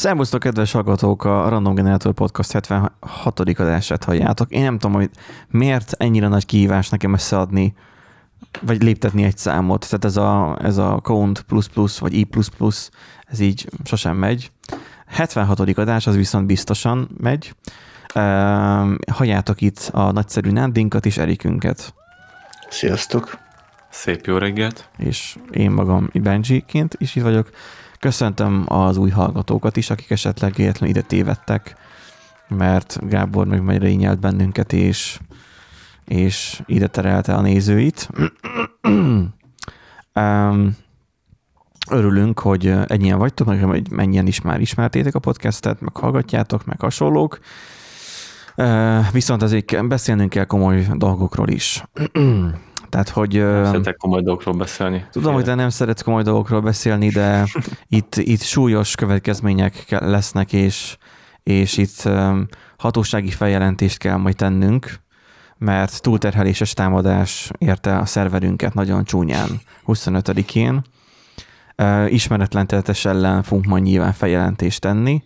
Szervusztok, kedves hallgatók! A Random Generator Podcast 76. adását halljátok. Én nem tudom, hogy miért ennyire nagy kihívás nekem összeadni, vagy léptetni egy számot. Tehát ez a, ez a count plus plus, vagy i plus plus, ez így sosem megy. 76. adás, az viszont biztosan megy. Uh, halljátok itt a nagyszerű Nándinkat és Erikünket. Sziasztok! Szép jó reggelt! És én magam Benji-ként is itt vagyok. Köszöntöm az új hallgatókat is, akik esetleg véletlenül ide tévedtek, mert Gábor meg majd rényelt bennünket, és, és ide terelte a nézőit. um, örülünk, hogy ennyien vagytok, meg hogy mennyien is már ismertétek a podcastet, meg hallgatjátok, meg hasonlók. Viszont azért beszélnünk kell komoly dolgokról is. Tehát, hogy... Nem szeretek komoly dolgokról beszélni. Tudom, hogy te nem szeretsz komoly dolgokról beszélni, de itt, itt súlyos következmények lesznek, és, és itt hatósági feljelentést kell majd tennünk, mert túlterheléses támadás érte a szerverünket nagyon csúnyán 25-én. Ismeretlen tettes ellen fogunk majd nyilván feljelentést tenni.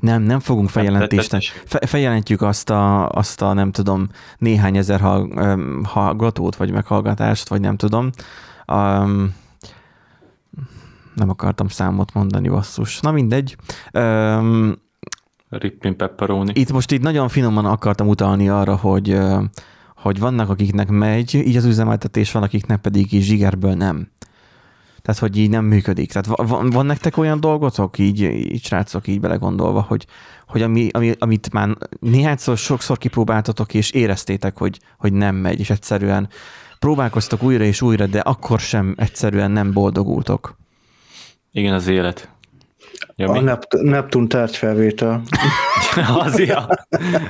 Nem, nem fogunk feljelentést. Fe, feljelentjük azt a, azt a, nem tudom, néhány ezer hallgatót, vagy meghallgatást, vagy nem tudom. Um, nem akartam számot mondani, basszus. Na mindegy. Um, Rippin pepperoni. Itt most itt nagyon finoman akartam utalni arra, hogy, hogy vannak, akiknek megy így az üzemeltetés, van, akiknek pedig így zsigerből nem. Tehát, hogy így nem működik. Tehát van, van nektek olyan dolgotok, így, így srácok, így belegondolva, hogy, hogy ami, ami, amit már néhányszor, sokszor kipróbáltatok, és éreztétek, hogy, hogy nem megy, és egyszerűen próbálkoztok újra és újra, de akkor sem egyszerűen nem boldogultok. Igen, az élet. Ja, a Nept- Neptun tárgyfelvétel. az, ja.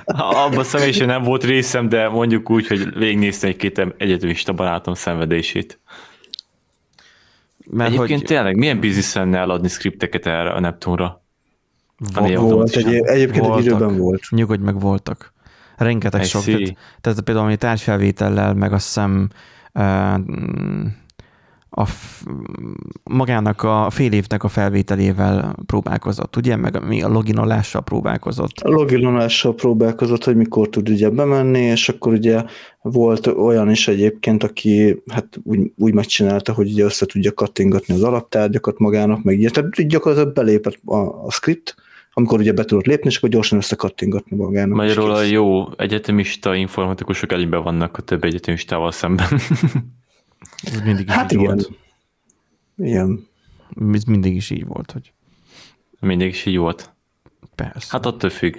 Abban személyesen nem volt részem, de mondjuk úgy, hogy végignéztem egy-két egyetemista barátom szenvedését. Mert Egyébként hogy... tényleg milyen biznisz lenne eladni skripteket erre a Neptunra? Volt, volt egy, egyébként voltak. egy időben volt. Nyugodj meg, voltak. Rengeteg I sok. Tehát, tehát például a társfelvétellel, meg azt hiszem uh, a magának a fél évnek a felvételével próbálkozott, ugye? Meg mi a loginolással próbálkozott. A loginolással próbálkozott, hogy mikor tud ugye bemenni, és akkor ugye volt olyan is egyébként, aki hát úgy, úgy megcsinálta, hogy ugye össze tudja kattingatni az alaptárgyakat magának, meg ilyen. Tehát gyakorlatilag belépett a, a script, amikor ugye be tudott lépni, és akkor gyorsan összekattingatni magának. Magyarul a jó egyetemista informatikusok előnyben vannak a több egyetemistával szemben. Ez mindig is hát így igen. volt. Igen. Ez mindig is így volt, hogy Mindig is így volt. persze. Hát attól függ.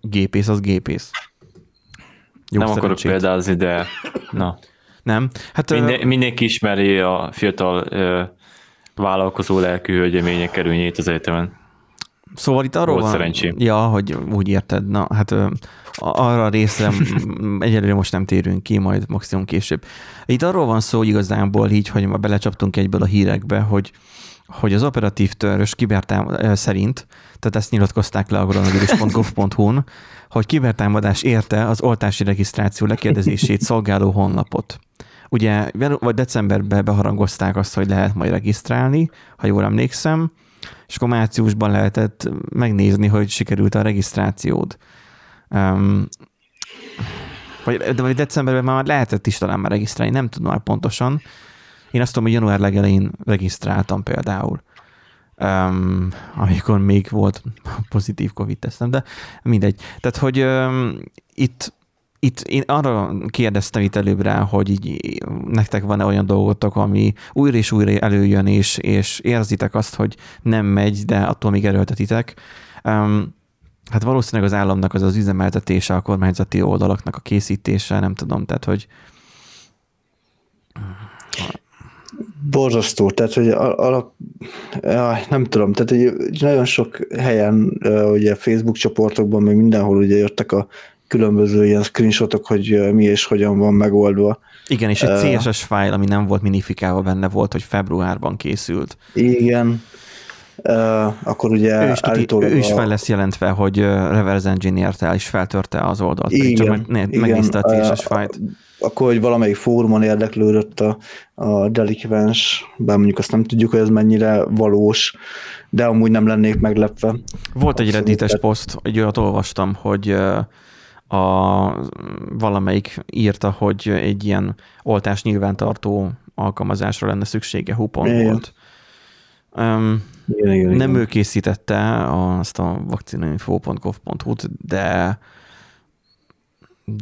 gépész az gépész. Jó nem akarok szerencsét. példázni, de na. Nem? Hát Minden, mindenki ismeri a fiatal ö, vállalkozó lelkű hölgyemények erőnyét az egyetemen. Szóval itt arról Volt van... szerencsém. Ja, hogy úgy érted. Na, hát arra a részre egyelőre most nem térünk ki, majd maximum később. Itt arról van szó igazából így, hogy ma belecsaptunk egyből a hírekbe, hogy hogy az operatív törös kibertám szerint, tehát ezt nyilatkozták le a koronavírus.gov.hu-n, hogy kibertámadás érte az oltási regisztráció lekérdezését szolgáló honlapot. Ugye vagy decemberben beharangozták azt, hogy lehet majd regisztrálni, ha jól emlékszem, és akkor lehetett megnézni, hogy sikerült a regisztrációd. Um, vagy, de vagy decemberben már lehetett is talán már regisztrálni, nem tudom már pontosan. Én azt tudom, hogy január legelején regisztráltam például, um, amikor még volt pozitív Covid tesztem, de mindegy. Tehát, hogy um, itt itt én arra kérdeztem itt előbb rá, hogy így nektek van-e olyan dolgotok, ami újra és újra előjön, és, és érzitek azt, hogy nem megy, de attól még erőltetitek. Um, hát valószínűleg az államnak az az üzemeltetése, a kormányzati oldalaknak a készítése, nem tudom, tehát hogy Borzasztó, tehát hogy alap, nem tudom, tehát hogy nagyon sok helyen, ugye Facebook csoportokban, még mindenhol ugye jöttek a különböző ilyen screenshotok, hogy mi és hogyan van megoldva. Igen, és egy CSS fájl, ami nem volt minifikálva benne volt, hogy februárban készült. Igen. Akkor ugye ő is, tuti, ő is fel lesz jelentve, hogy reverse engineert el, és feltörte az oldalt. Igen, csak meg, megnézte a CSS fájt. Akkor, hogy valamelyik fórumon érdeklődött a, a delikvens, bár mondjuk azt nem tudjuk, hogy ez mennyire valós, de amúgy nem lennék meglepve. Volt egy reddites poszt, egy olyat olvastam, hogy a, valamelyik írta, hogy egy ilyen oltás nyilvántartó alkalmazásra lenne szüksége, Hupon igen. volt. Um, igen, igen, nem igen. ő készítette azt a vaccinainfo.gov.hu-t, de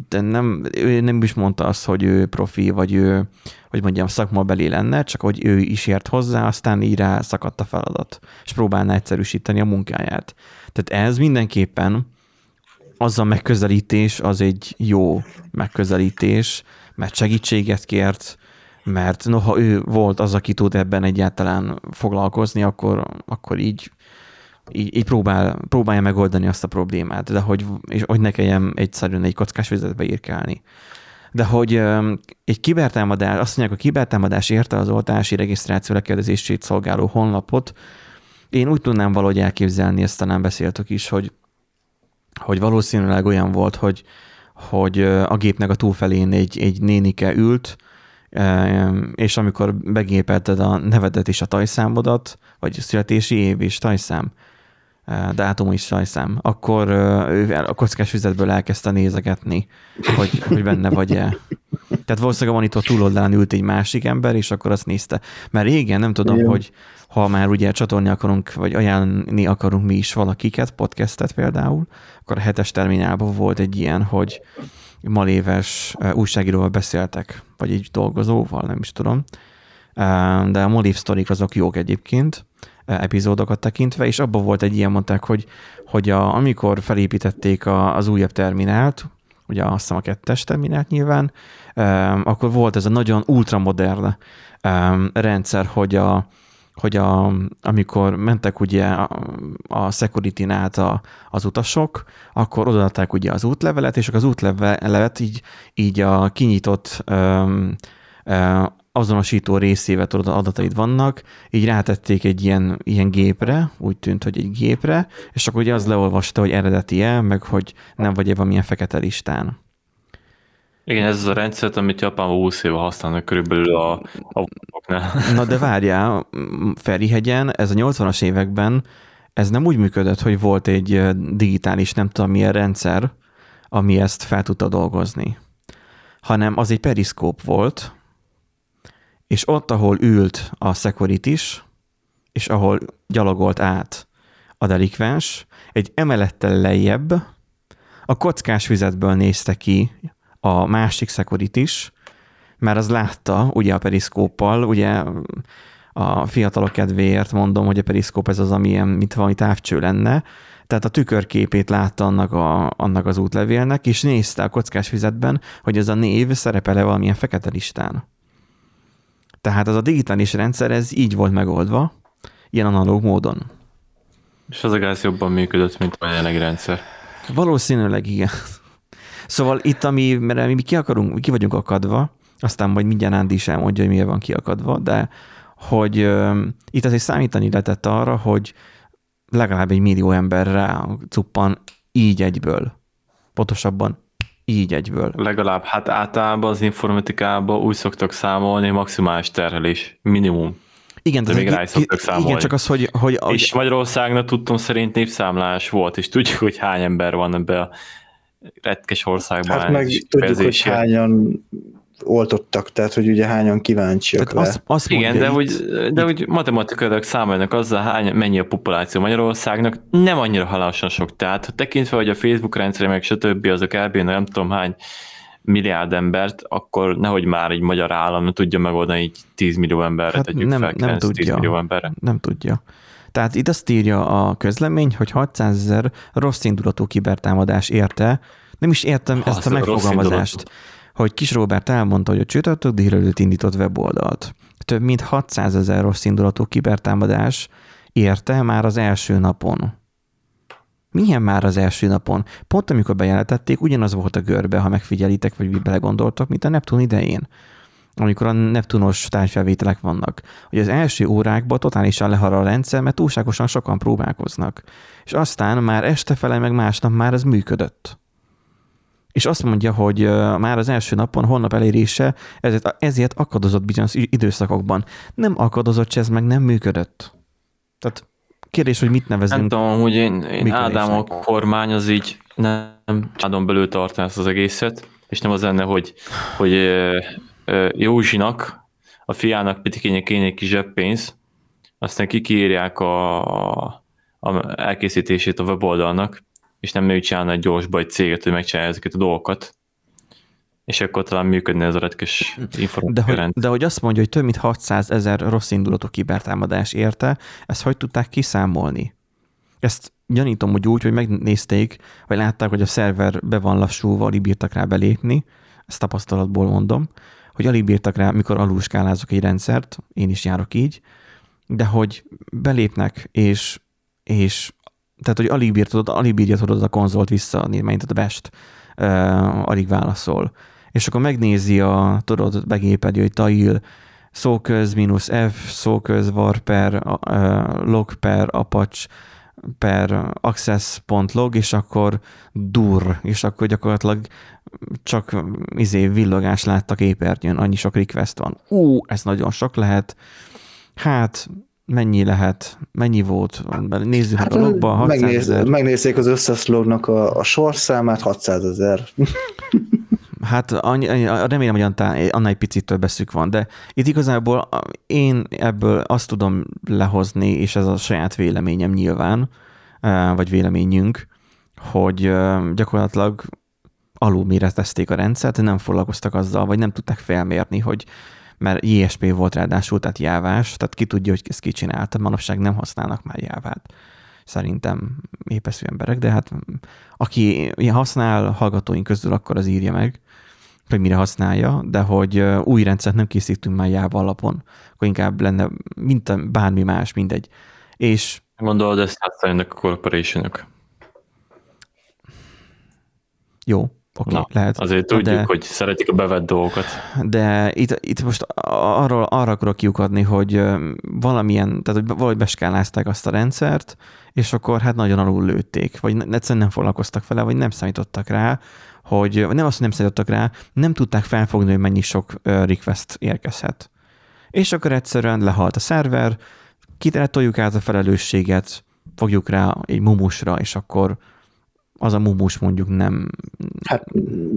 de nem, ő nem is mondta azt, hogy ő profi, vagy ő, hogy mondjam, szakmabeli lenne, csak hogy ő is ért hozzá, aztán így rá szakadt a feladat, és próbálná egyszerűsíteni a munkáját. Tehát ez mindenképpen az a megközelítés az egy jó megközelítés, mert segítséget kért, mert noha ő volt az, aki tud ebben egyáltalán foglalkozni, akkor, akkor így, így, így próbál, próbálja megoldani azt a problémát, de hogy, és hogy ne kelljen egyszerűen egy kockás vezetbe írkálni. De hogy egy kibertámadás, azt mondják, a kibertámadás érte az oltási regisztráció lekérdezését szolgáló honlapot, én úgy tudnám valahogy elképzelni, ezt talán beszéltük is, hogy hogy valószínűleg olyan volt, hogy, hogy a gépnek a túlfelén egy, egy nénike ült, és amikor begépelted a nevedet és a tajszámodat, vagy születési év és tajszám, dátum is tajszám, akkor ő a kockás füzetből elkezdte nézegetni, hogy, hogy benne vagy-e. Tehát valószínűleg a monitor túloldalán ült egy másik ember, és akkor azt nézte. Mert régen nem tudom, Igen. hogy ha már ugye csatolni akarunk, vagy ajánlani akarunk mi is valakiket, podcastet például, akkor a hetes terminálban volt egy ilyen, hogy maléves újságíróval beszéltek, vagy egy dolgozóval, nem is tudom. De a Malév sztorik azok jók egyébként, epizódokat tekintve, és abban volt egy ilyen, mondták, hogy, hogy a, amikor felépítették a, az újabb terminált, ugye azt hiszem a kettes terminált nyilván, akkor volt ez a nagyon ultramodern rendszer, hogy a, hogy a, amikor mentek ugye a, a security át a, az utasok, akkor odaadták ugye az útlevelet, és az útlevelet így, így a kinyitott um, um, azonosító részével tudod, adataid vannak, így rátették egy ilyen, ilyen gépre, úgy tűnt, hogy egy gépre, és akkor ugye az leolvasta, hogy eredeti-e, meg hogy nem vagy-e valamilyen fekete listán. Igen, ez az a rendszer, amit Japánban 20 éve használnak körülbelül a, a Na de várjál, Ferihegyen, ez a 80-as években ez nem úgy működött, hogy volt egy digitális, nem tudom milyen rendszer, ami ezt fel tudta dolgozni, hanem az egy periszkóp volt, és ott, ahol ült a security is, és ahol gyalogolt át a delikvens, egy emelettel lejjebb a kockás vizetből nézte ki a másik security is, mert az látta, ugye a periszkóppal, ugye a fiatalok kedvéért mondom, hogy a periszkóp ez az, ami ilyen, mint valami távcső lenne, tehát a tükörképét látta annak, a, annak az útlevélnek, és nézte a kockás fizetben, hogy ez a név szerepele valamilyen fekete listán. Tehát az a digitális rendszer, ez így volt megoldva, ilyen analóg módon. És az a gáz jobban működött, mint a jelenlegi rendszer. Valószínűleg igen. Szóval itt, ami, mert mi ki, akarunk, ki vagyunk akadva, aztán majd mindjárt Ándi is elmondja, hogy miért van kiakadva, de hogy uh, itt azért számítani lehetett arra, hogy legalább egy millió ember rá cuppan így egyből. Pontosabban így egyből. Legalább, hát általában az informatikában úgy szoktak számolni, maximális terhelés, minimum. Igen, de, de még rá is szoktak számolni. Igen, csak az, hogy... hogy és Magyarországnak tudtam szerint népszámlás volt, és tudjuk, hogy hány ember van ebbe a retkes országban. Hát meg tudjuk, hogy hányan oltottak, tehát hogy ugye hányan kíváncsiak tehát azt, azt Igen, de hogy, de hogy matematikailag számolnak azzal, hány, mennyi a populáció Magyarországnak, nem annyira halálosan sok. Tehát tekintve, hogy a Facebook rendszer, meg stb. azok elbírnak nem tudom hány milliárd embert, akkor nehogy már egy magyar állam tudja megoldani így 10 millió emberre, hát tegyük nem, fel, nem tudja. 10 millió emberre. Nem tudja. Tehát itt azt írja a közlemény, hogy 600 ezer rossz indulatú kibertámadás érte, nem is értem ha, ezt a megfogalmazást hogy Kis Robert elmondta, hogy a csütörtök délelőtt indított weboldalt. Több mint 600 ezer rossz indulatú kibertámadás érte már az első napon. Milyen már az első napon? Pont amikor bejelentették, ugyanaz volt a görbe, ha megfigyelitek, vagy belegondoltak, mint a Neptun idején. Amikor a Neptunos tárgyfelvételek vannak, hogy az első órákban totálisan lehar a rendszer, mert túlságosan sokan próbálkoznak. És aztán már este fele, meg másnap már ez működött. És azt mondja, hogy már az első napon honlap elérése ezért, ezért akadozott bizonyos időszakokban. Nem akadozott, ez meg nem működött. Tehát kérdés, hogy mit nevezünk. Nem tudom, hogy én, én Ádám a kormány az így nem családon belül tartaná ezt az egészet, és nem az lenne, hogy, hogy Józsinak, a fiának pedig kéne, egy kis zseppénz, aztán kikírják a, a elkészítését a weboldalnak, és nem ő csinálna egy gyorsba egy céget, hogy megcsinálja ezeket a dolgokat. És akkor talán működne ez a retkes de hogy, de hogy azt mondja, hogy több mint 600 ezer rossz indulatú kibertámadás érte, ezt hogy tudták kiszámolni? Ezt gyanítom, hogy úgy, hogy megnézték, vagy látták, hogy a szerver be van lassúva, alig bírtak rá belépni, ezt tapasztalatból mondom, hogy alig bírtak rá, mikor alulskálázok egy rendszert, én is járok így, de hogy belépnek, és, és tehát, hogy alig, bírtad, alig bírja tudod a konzolt visszaadni, mert a best uh, alig válaszol. És akkor megnézi a, tudod, begépeli, hogy tail, szóköz minus F, szóköz var per uh, log per apache per access.log, és akkor dur, és akkor gyakorlatilag csak izé villogás láttak képernyőn, annyi sok request van. Ú, ez nagyon sok lehet. Hát mennyi lehet, mennyi volt, nézzük hát, a logba, 600 megnéz, ezer. Megnézzék az összes lognak a, a sorszámát, 600 ezer. Hát annyi, remélem, hogy annál, egy picit több eszük van, de itt igazából én ebből azt tudom lehozni, és ez a saját véleményem nyilván, vagy véleményünk, hogy gyakorlatilag alul méretezték a rendszert, nem foglalkoztak azzal, vagy nem tudták felmérni, hogy mert ISP volt ráadásul, tehát jávás, tehát ki tudja, hogy ezt ki manapság nem használnak már jávát. Szerintem épeszű emberek, de hát aki használ hallgatóink közül, akkor az írja meg, hogy mire használja, de hogy új rendszert nem készítünk már Java alapon, akkor inkább lenne mint bármi más, mindegy. És Gondolod, ezt használnak a corporationok. Jó, oké, okay, lehet. Azért tudjuk, de, hogy szeretik a bevett dolgokat. De itt, itt most arról, arra akarok kiukadni, hogy valamilyen, tehát hogy valahogy beskálázták azt a rendszert, és akkor hát nagyon alul lőtték, vagy egyszerűen nem foglalkoztak vele, vagy nem számítottak rá, hogy nem azt, hogy nem számítottak rá, nem tudták felfogni, hogy mennyi sok request érkezhet. És akkor egyszerűen lehalt a szerver, toljuk át a felelősséget, fogjuk rá egy mumusra, és akkor az a mumus mondjuk nem... Hát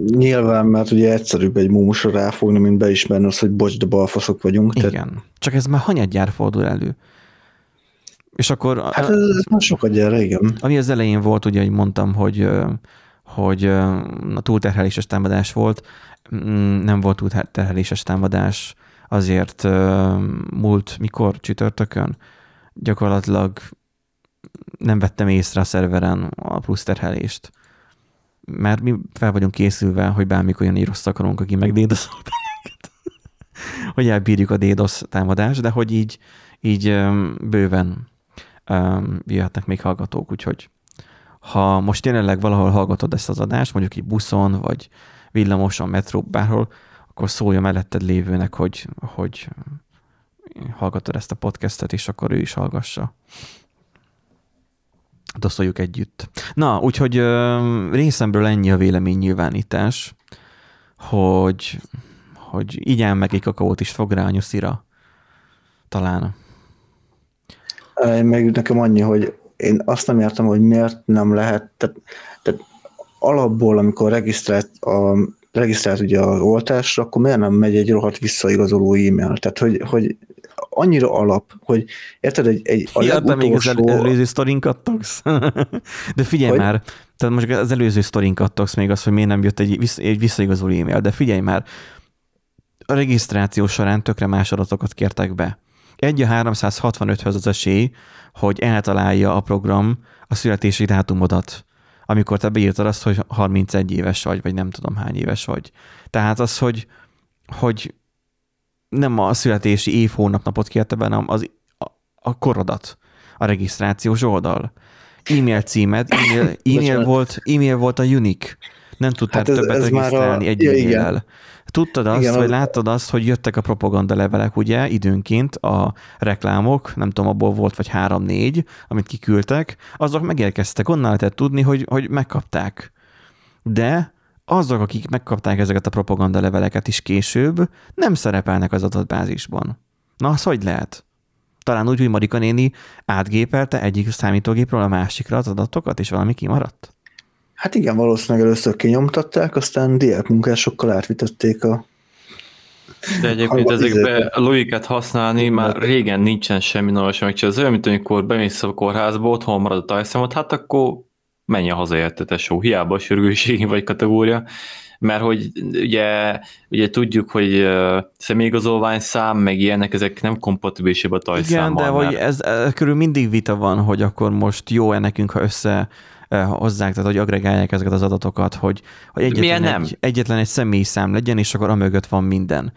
nyilván, mert ugye egyszerűbb egy mumusra ráfogni, mint beismerni az, hogy bocs, de balfaszok vagyunk. Igen, tehát... csak ez már hanyadjára fordul elő. És akkor... Hát ez, ez már sokat gyere, igen. Ami az elején volt, ugye, hogy mondtam, hogy hogy a túlterheléses támadás volt, mm, nem volt túlterheléses támadás, azért múlt mikor csütörtökön gyakorlatilag nem vettem észre a szerveren a plusz terhelést. Mert mi fel vagyunk készülve, hogy bármikor olyan rossz akarunk, aki megdédoszol bennünket. hogy elbírjuk a DDoS támadást, de hogy így, így bőven jöhetnek még hallgatók, úgyhogy ha most jelenleg valahol hallgatod ezt az adást, mondjuk egy buszon, vagy villamoson, metró, bárhol, akkor szólja melletted lévőnek, hogy, hogy hallgatod ezt a podcastet, és akkor ő is hallgassa. Doszoljuk együtt. Na, úgyhogy részemről ennyi a véleménynyilvánítás, hogy, hogy igyán meg egy kakaót is fog rá a nyuszira. Talán. Én meg nekem annyi, hogy én azt nem értem, hogy miért nem lehet, tehát, tehát alapból, amikor regisztrált, a, regisztrált ugye az oltásra, akkor miért nem megy egy rohadt visszaigazoló e-mail? Tehát, hogy, hogy annyira alap, hogy érted, egy, egy a ja, még az előző sztorinkat togsz? De figyelj hogy? már, tehát most az előző sztorinkat togsz még az, hogy miért nem jött egy, egy visszaigazoló e-mail, de figyelj már, a regisztráció során tökre más adatokat kértek be. Egy a 365-höz az esély, hogy eltalálja a program a születési dátumodat, amikor te beírtad azt, hogy 31 éves vagy, vagy nem tudom hány éves vagy. Tehát az, hogy, hogy nem a születési év, hónap, napot kérte be, hanem az, a, a korodat, a regisztrációs oldal. E-mail címed, e-mail, e-mail, volt, e-mail volt a unique. Nem tudtál hát ez, többet ez regisztrálni a, egy ja, e-mail Tudtad azt, Igen, vagy az- láttad azt, hogy jöttek a propaganda levelek, ugye, időnként a reklámok, nem tudom, abból volt vagy három-négy, amit kiküldtek, azok megérkeztek, onnan lehetett tudni, hogy, hogy megkapták. De azok, akik megkapták ezeket a propaganda leveleket is később, nem szerepelnek az adatbázisban. Na, az hogy lehet? Talán úgy, hogy Marika néni átgépelte egyik számítógépről a másikra az adatokat, és valami kimaradt? Hát igen, valószínűleg először kinyomtatták, aztán diákmunkásokkal átvitették a... De egyébként ezekbe a logikát használni már régen nincsen semmi normális megcsinálni. Az olyan, mint amikor bemész a kórházba, otthon marad a tajszemot, hát akkor menj a haza érte, tesó. Hiába a sürgőségi vagy kategória, mert hogy ugye, ugye tudjuk, hogy személyigazolvány szám, meg ilyenek, ezek nem kompatibilisebb a Igen, tajszámmal. de hogy mert- ez, ez körül mindig vita van, hogy akkor most jó-e nekünk, ha össze hozzák, tehát hogy agregálják ezeket az adatokat, hogy, hogy egyetlen, nem? egy, egyetlen egy személyszám legyen, és akkor amögött van minden.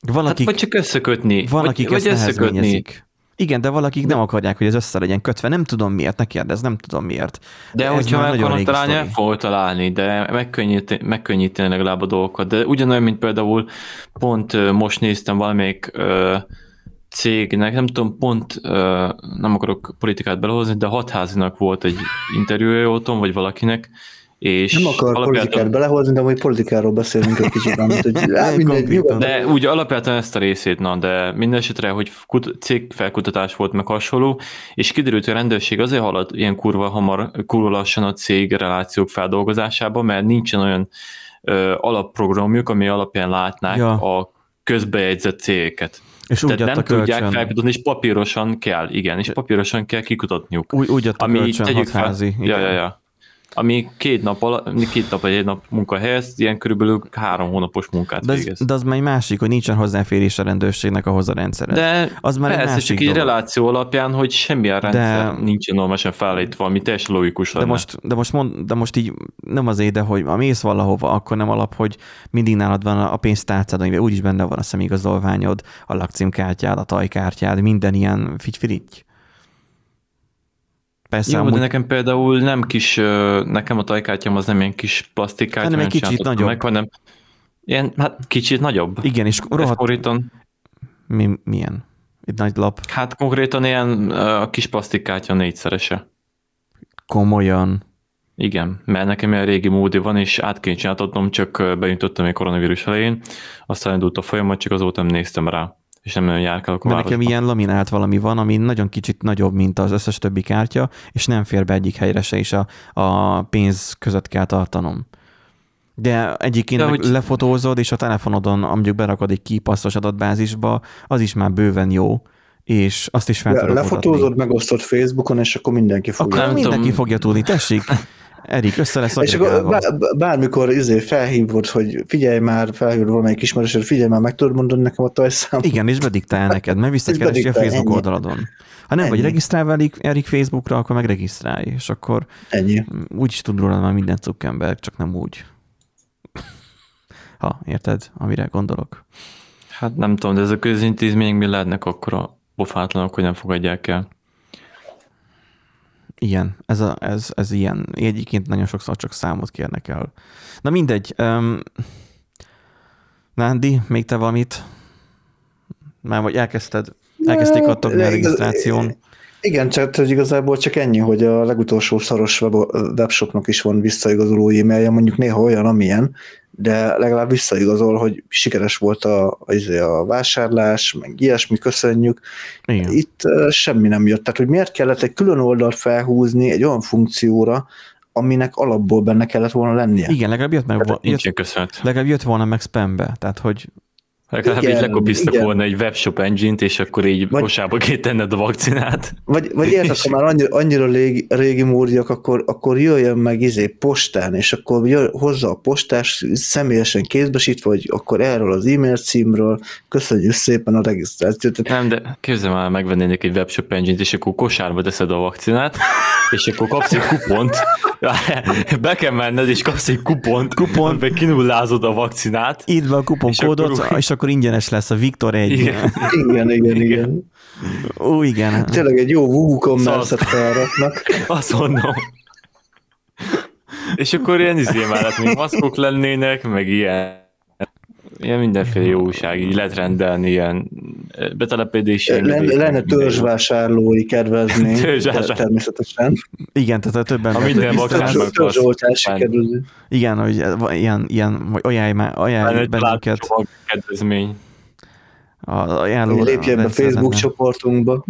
Van, Hát akik, vagy csak összekötni. van, vagy, akik vagy ezt nehezményezik. Igen, de valakik nem akarják, hogy ez össze legyen kötve. Nem tudom miért, ne kérdezz, nem tudom miért. De Ez hogyha meg régi találni, el fogod találni, de megkönnyíteni, megkönnyíteni legalább a dolgokat. De ugyanolyan, mint például pont most néztem valamelyik cégnek, nem tudom, pont nem akarok politikát belehozni, de hatházinak volt egy interjúja otthon, vagy valakinek, és Nem akar politikát belehozni, de majd politikáról beszélünk egy kicsit, amit, hogy á, mindegy. De úgy alapvetően ezt a részét, na, de minden esetre, hogy kut- cégfelkutatás volt meg hasonló, és kiderült, hogy a rendőrség azért halad ilyen kurva hamar, kurva lassan a cég relációk feldolgozásába, mert nincsen olyan ö, alapprogramjuk, ami alapján látnák Ja. a közbejegyzett cégeket. És úgy Tehát nem tudják kölcsön. felkutatni, és papírosan kell, igen, és papírosan kell kikutatniuk. Úgy, úgy adta Ami kölcsön tegyük fel, ja, ja, ja. Ami két nap, ala, két nap vagy egy nap munkahelyez, ilyen körülbelül három hónapos munkát De végez. az, de az már egy másik, hogy nincsen hozzáférés a rendőrségnek ahhoz a rendszerhez. De az már egy persze, másik csak egy dolog. reláció alapján, hogy semmilyen rendszer De- nincsen normálisan felállítva, ami teljesen logikus De lenne. most, de, most mond, de most így nem az de hogy ha mész valahova, akkor nem alap, hogy mindig nálad van a pénztárcád, amiben úgyis benne van a személyigazolványod, a lakcímkártyád, a tajkártyád, minden ilyen figyfirigy. Persze, Jó, amúgy, de nekem például nem kis, nekem a tajkártyám az nem ilyen kis plastikkártya, Hanem egy nem kicsit nagyobb. Meg, hanem ilyen, hát kicsit nagyobb. igen, és rohadt, konkrétan, mi, milyen? Egy nagy lap. hát konkrétan ilyen a kis plastikkártya négyszerese. Komolyan. Igen, mert nekem ilyen régi módi van, és át kéne csináltatnom, csak beütöttem egy koronavírus elején, aztán indult a folyamat, csak azóta nem néztem rá, és nem nagyon járkálok a Mert nekem ilyen laminált valami van, ami nagyon kicsit nagyobb, mint az összes többi kártya, és nem fér be egyik helyre se, és a, a pénz között kell tartanom. De egyébként De hogy- lefotózod, és a telefonodon mondjuk berakod egy kipasztos adatbázisba, az is már bőven jó, és azt is fel Le, lefotózod, mutatni. megosztod Facebookon, és akkor mindenki fogja. Akkor Nem mindenki tudom. fogja tudni, tessék, Erik, össze lesz És akkor bármikor izé felhívod, hogy figyelj már, felhívod valamelyik ismerősöd, figyelj már, meg tudod mondani nekem a tajszám. Igen, és bediktál neked, mert visszakeresi a Facebook ennyi. oldalodon. Ha nem vagy Ennyi. regisztrálva Erik, Facebookra, akkor meg regisztrálj, és akkor Ennyi. úgy is tud róla már minden Zuckerberg, csak nem úgy. Ha, érted, amire gondolok. Hát nem tudom, de ez a közintézmények mi lehetnek akkor a pofátlanok, hogy nem fogadják el. Ilyen, ez, a, ez, ez ilyen. Egyébként nagyon sokszor csak számot kérnek el. Na mindegy. Um, Nándi, még te valamit? Már vagy elkezdted, elkezdték a igaz- regisztráción. Igen, csak hogy igazából csak ennyi, hogy a legutolsó szaros web, webshopnak is van visszaigazoló e-mailje, mondjuk néha olyan, amilyen, de legalább visszaigazol, hogy sikeres volt a, a, izé, a vásárlás, meg ilyesmi, köszönjük. Igen. Itt uh, semmi nem jött. Tehát, hogy miért kellett egy külön oldalt felhúzni egy olyan funkcióra, aminek alapból benne kellett volna lennie. Igen, legalább jött, meg, vo- jött, köszönet. legalább jött volna meg spambe. Tehát, hogy Legalább Igen, így lekopisztak igen. volna egy webshop engine-t, és akkor így Vagy- kosába kell tenned a vakcinát. Vagy, vagy érted, ha már annyira, annyira régi, régi módjak, akkor, akkor jöjjön meg izé postán, és akkor jö, hozza a postás személyesen kézbesítve, hogy akkor erről az e-mail címről köszönjük szépen a regisztrációt. Nem, de képzelj már, megvennének egy webshop engine-t, és akkor kosárba teszed a vakcinát, és akkor kapsz egy kupont, be kell menned, és kapsz egy kupont, Kupon. amiben kinullázod a vakcinát, írd be a kuponkódot, És és, akkor- és akkor ingyenes lesz a Viktor egy. Igen. igen, igen, Igen. igen. Ó, igen. Tényleg egy jó WooCommerce-et Szarsz. felraknak. azt mondom. És akkor ilyen izé mellett még maszkok lennének, meg ilyen. Ilyen mindenféle jó újság, így lehet rendelni ilyen betelepedési Lenne, lenne törzsvásárlói kedvezmény, Törzsvásárló. természetesen. Igen, tehát a többen... Ha minden sikerül. Igen, hogy ilyen, ilyen hogy ajánlj, már, ajánlj bennünket kedvezmény. a ajánló Lépjen be. Facebook csoportunkba.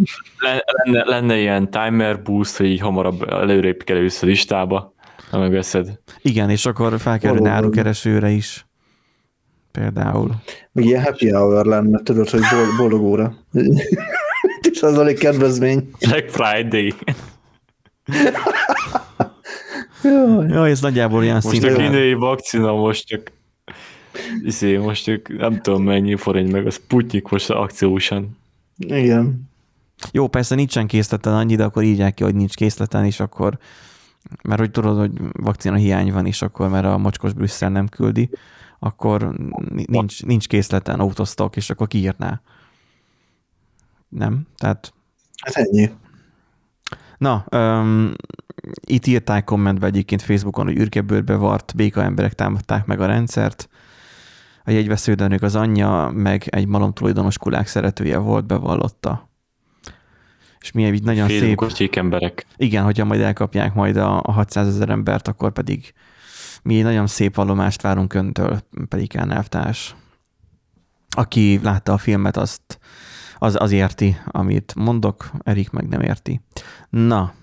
Lenne, lenne ilyen timer boost, hogy így hamarabb előrébb kerülsz a listába, ha megveszed. Igen, és akkor felkerülne árukeresőre is. Például. Meg ilyen happy hour lenne, tudod, hogy bol- boldog óra. 10% kedvezmény. Black Friday. Jaj. Ja, ez nagyjából ilyen Most a kínai vakcina most csak izé, most csak nem tudom mennyi forint, meg a Sputnik most akciósan. Igen. Jó, persze nincsen készleten annyi, de akkor írják ki, hogy nincs készleten, és akkor mert hogy tudod, hogy vakcina hiány van, és akkor mert a mocskos Brüsszel nem küldi, akkor nincs, nincs készleten autostock, és akkor kiírná. Nem? Tehát Hát ennyi. Na, um, itt írták kommentbe egyébként Facebookon, hogy űrkebőrbe vart béka emberek támadták meg a rendszert. A jegyvesződőnök az anyja, meg egy malom tulajdonos kulák szeretője volt, bevallotta. És mi egy nagyon szép... Facebookos csík emberek. Igen, hogyha majd elkapják majd a, a 600 ezer embert, akkor pedig mi nagyon szép vallomást várunk öntől, Pelikán elvtárs. Aki látta a filmet, azt, az, az érti, amit mondok, Erik meg nem érti. Na,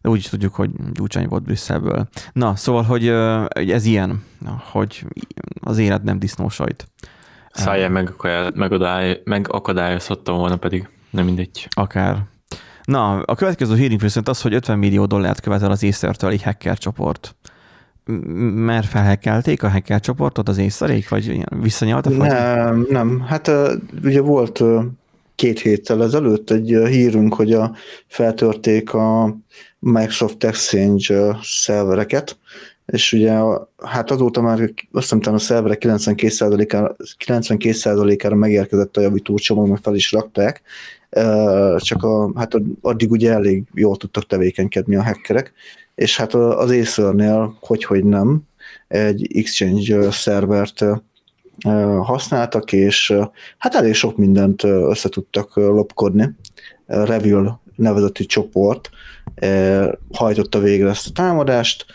de úgy is tudjuk, hogy Gyurcsány volt Brüsszelből. Na, szóval, hogy, hogy ez ilyen, hogy az élet nem disznósajt. Szájjel megakadály- megakadályozhattam volna pedig. Nem mindegy. Akár. Na, a következő hírünk viszont az, hogy 50 millió dollárt követel az észertől egy hacker csoport. Mert felhekkelték a hacker csoportot az észrelék, vagy visszanyaltak? vagy- Nem, nem. Hát ugye volt két héttel ezelőtt egy hírünk, hogy a, feltörték a Microsoft Exchange szervereket, és ugye hát azóta már azt hiszem a szerverek 92%-ára, 92%-ára megérkezett a javító csomag, meg fel is rakták, csak a, hát addig ugye elég jól tudtak tevékenykedni a hackerek, és hát az Acer-nél, hogy, hogy nem, egy Exchange szervert használtak, és hát elég sok mindent össze tudtak lopkodni. Revil nevezeti csoport hajtotta végre ezt a támadást,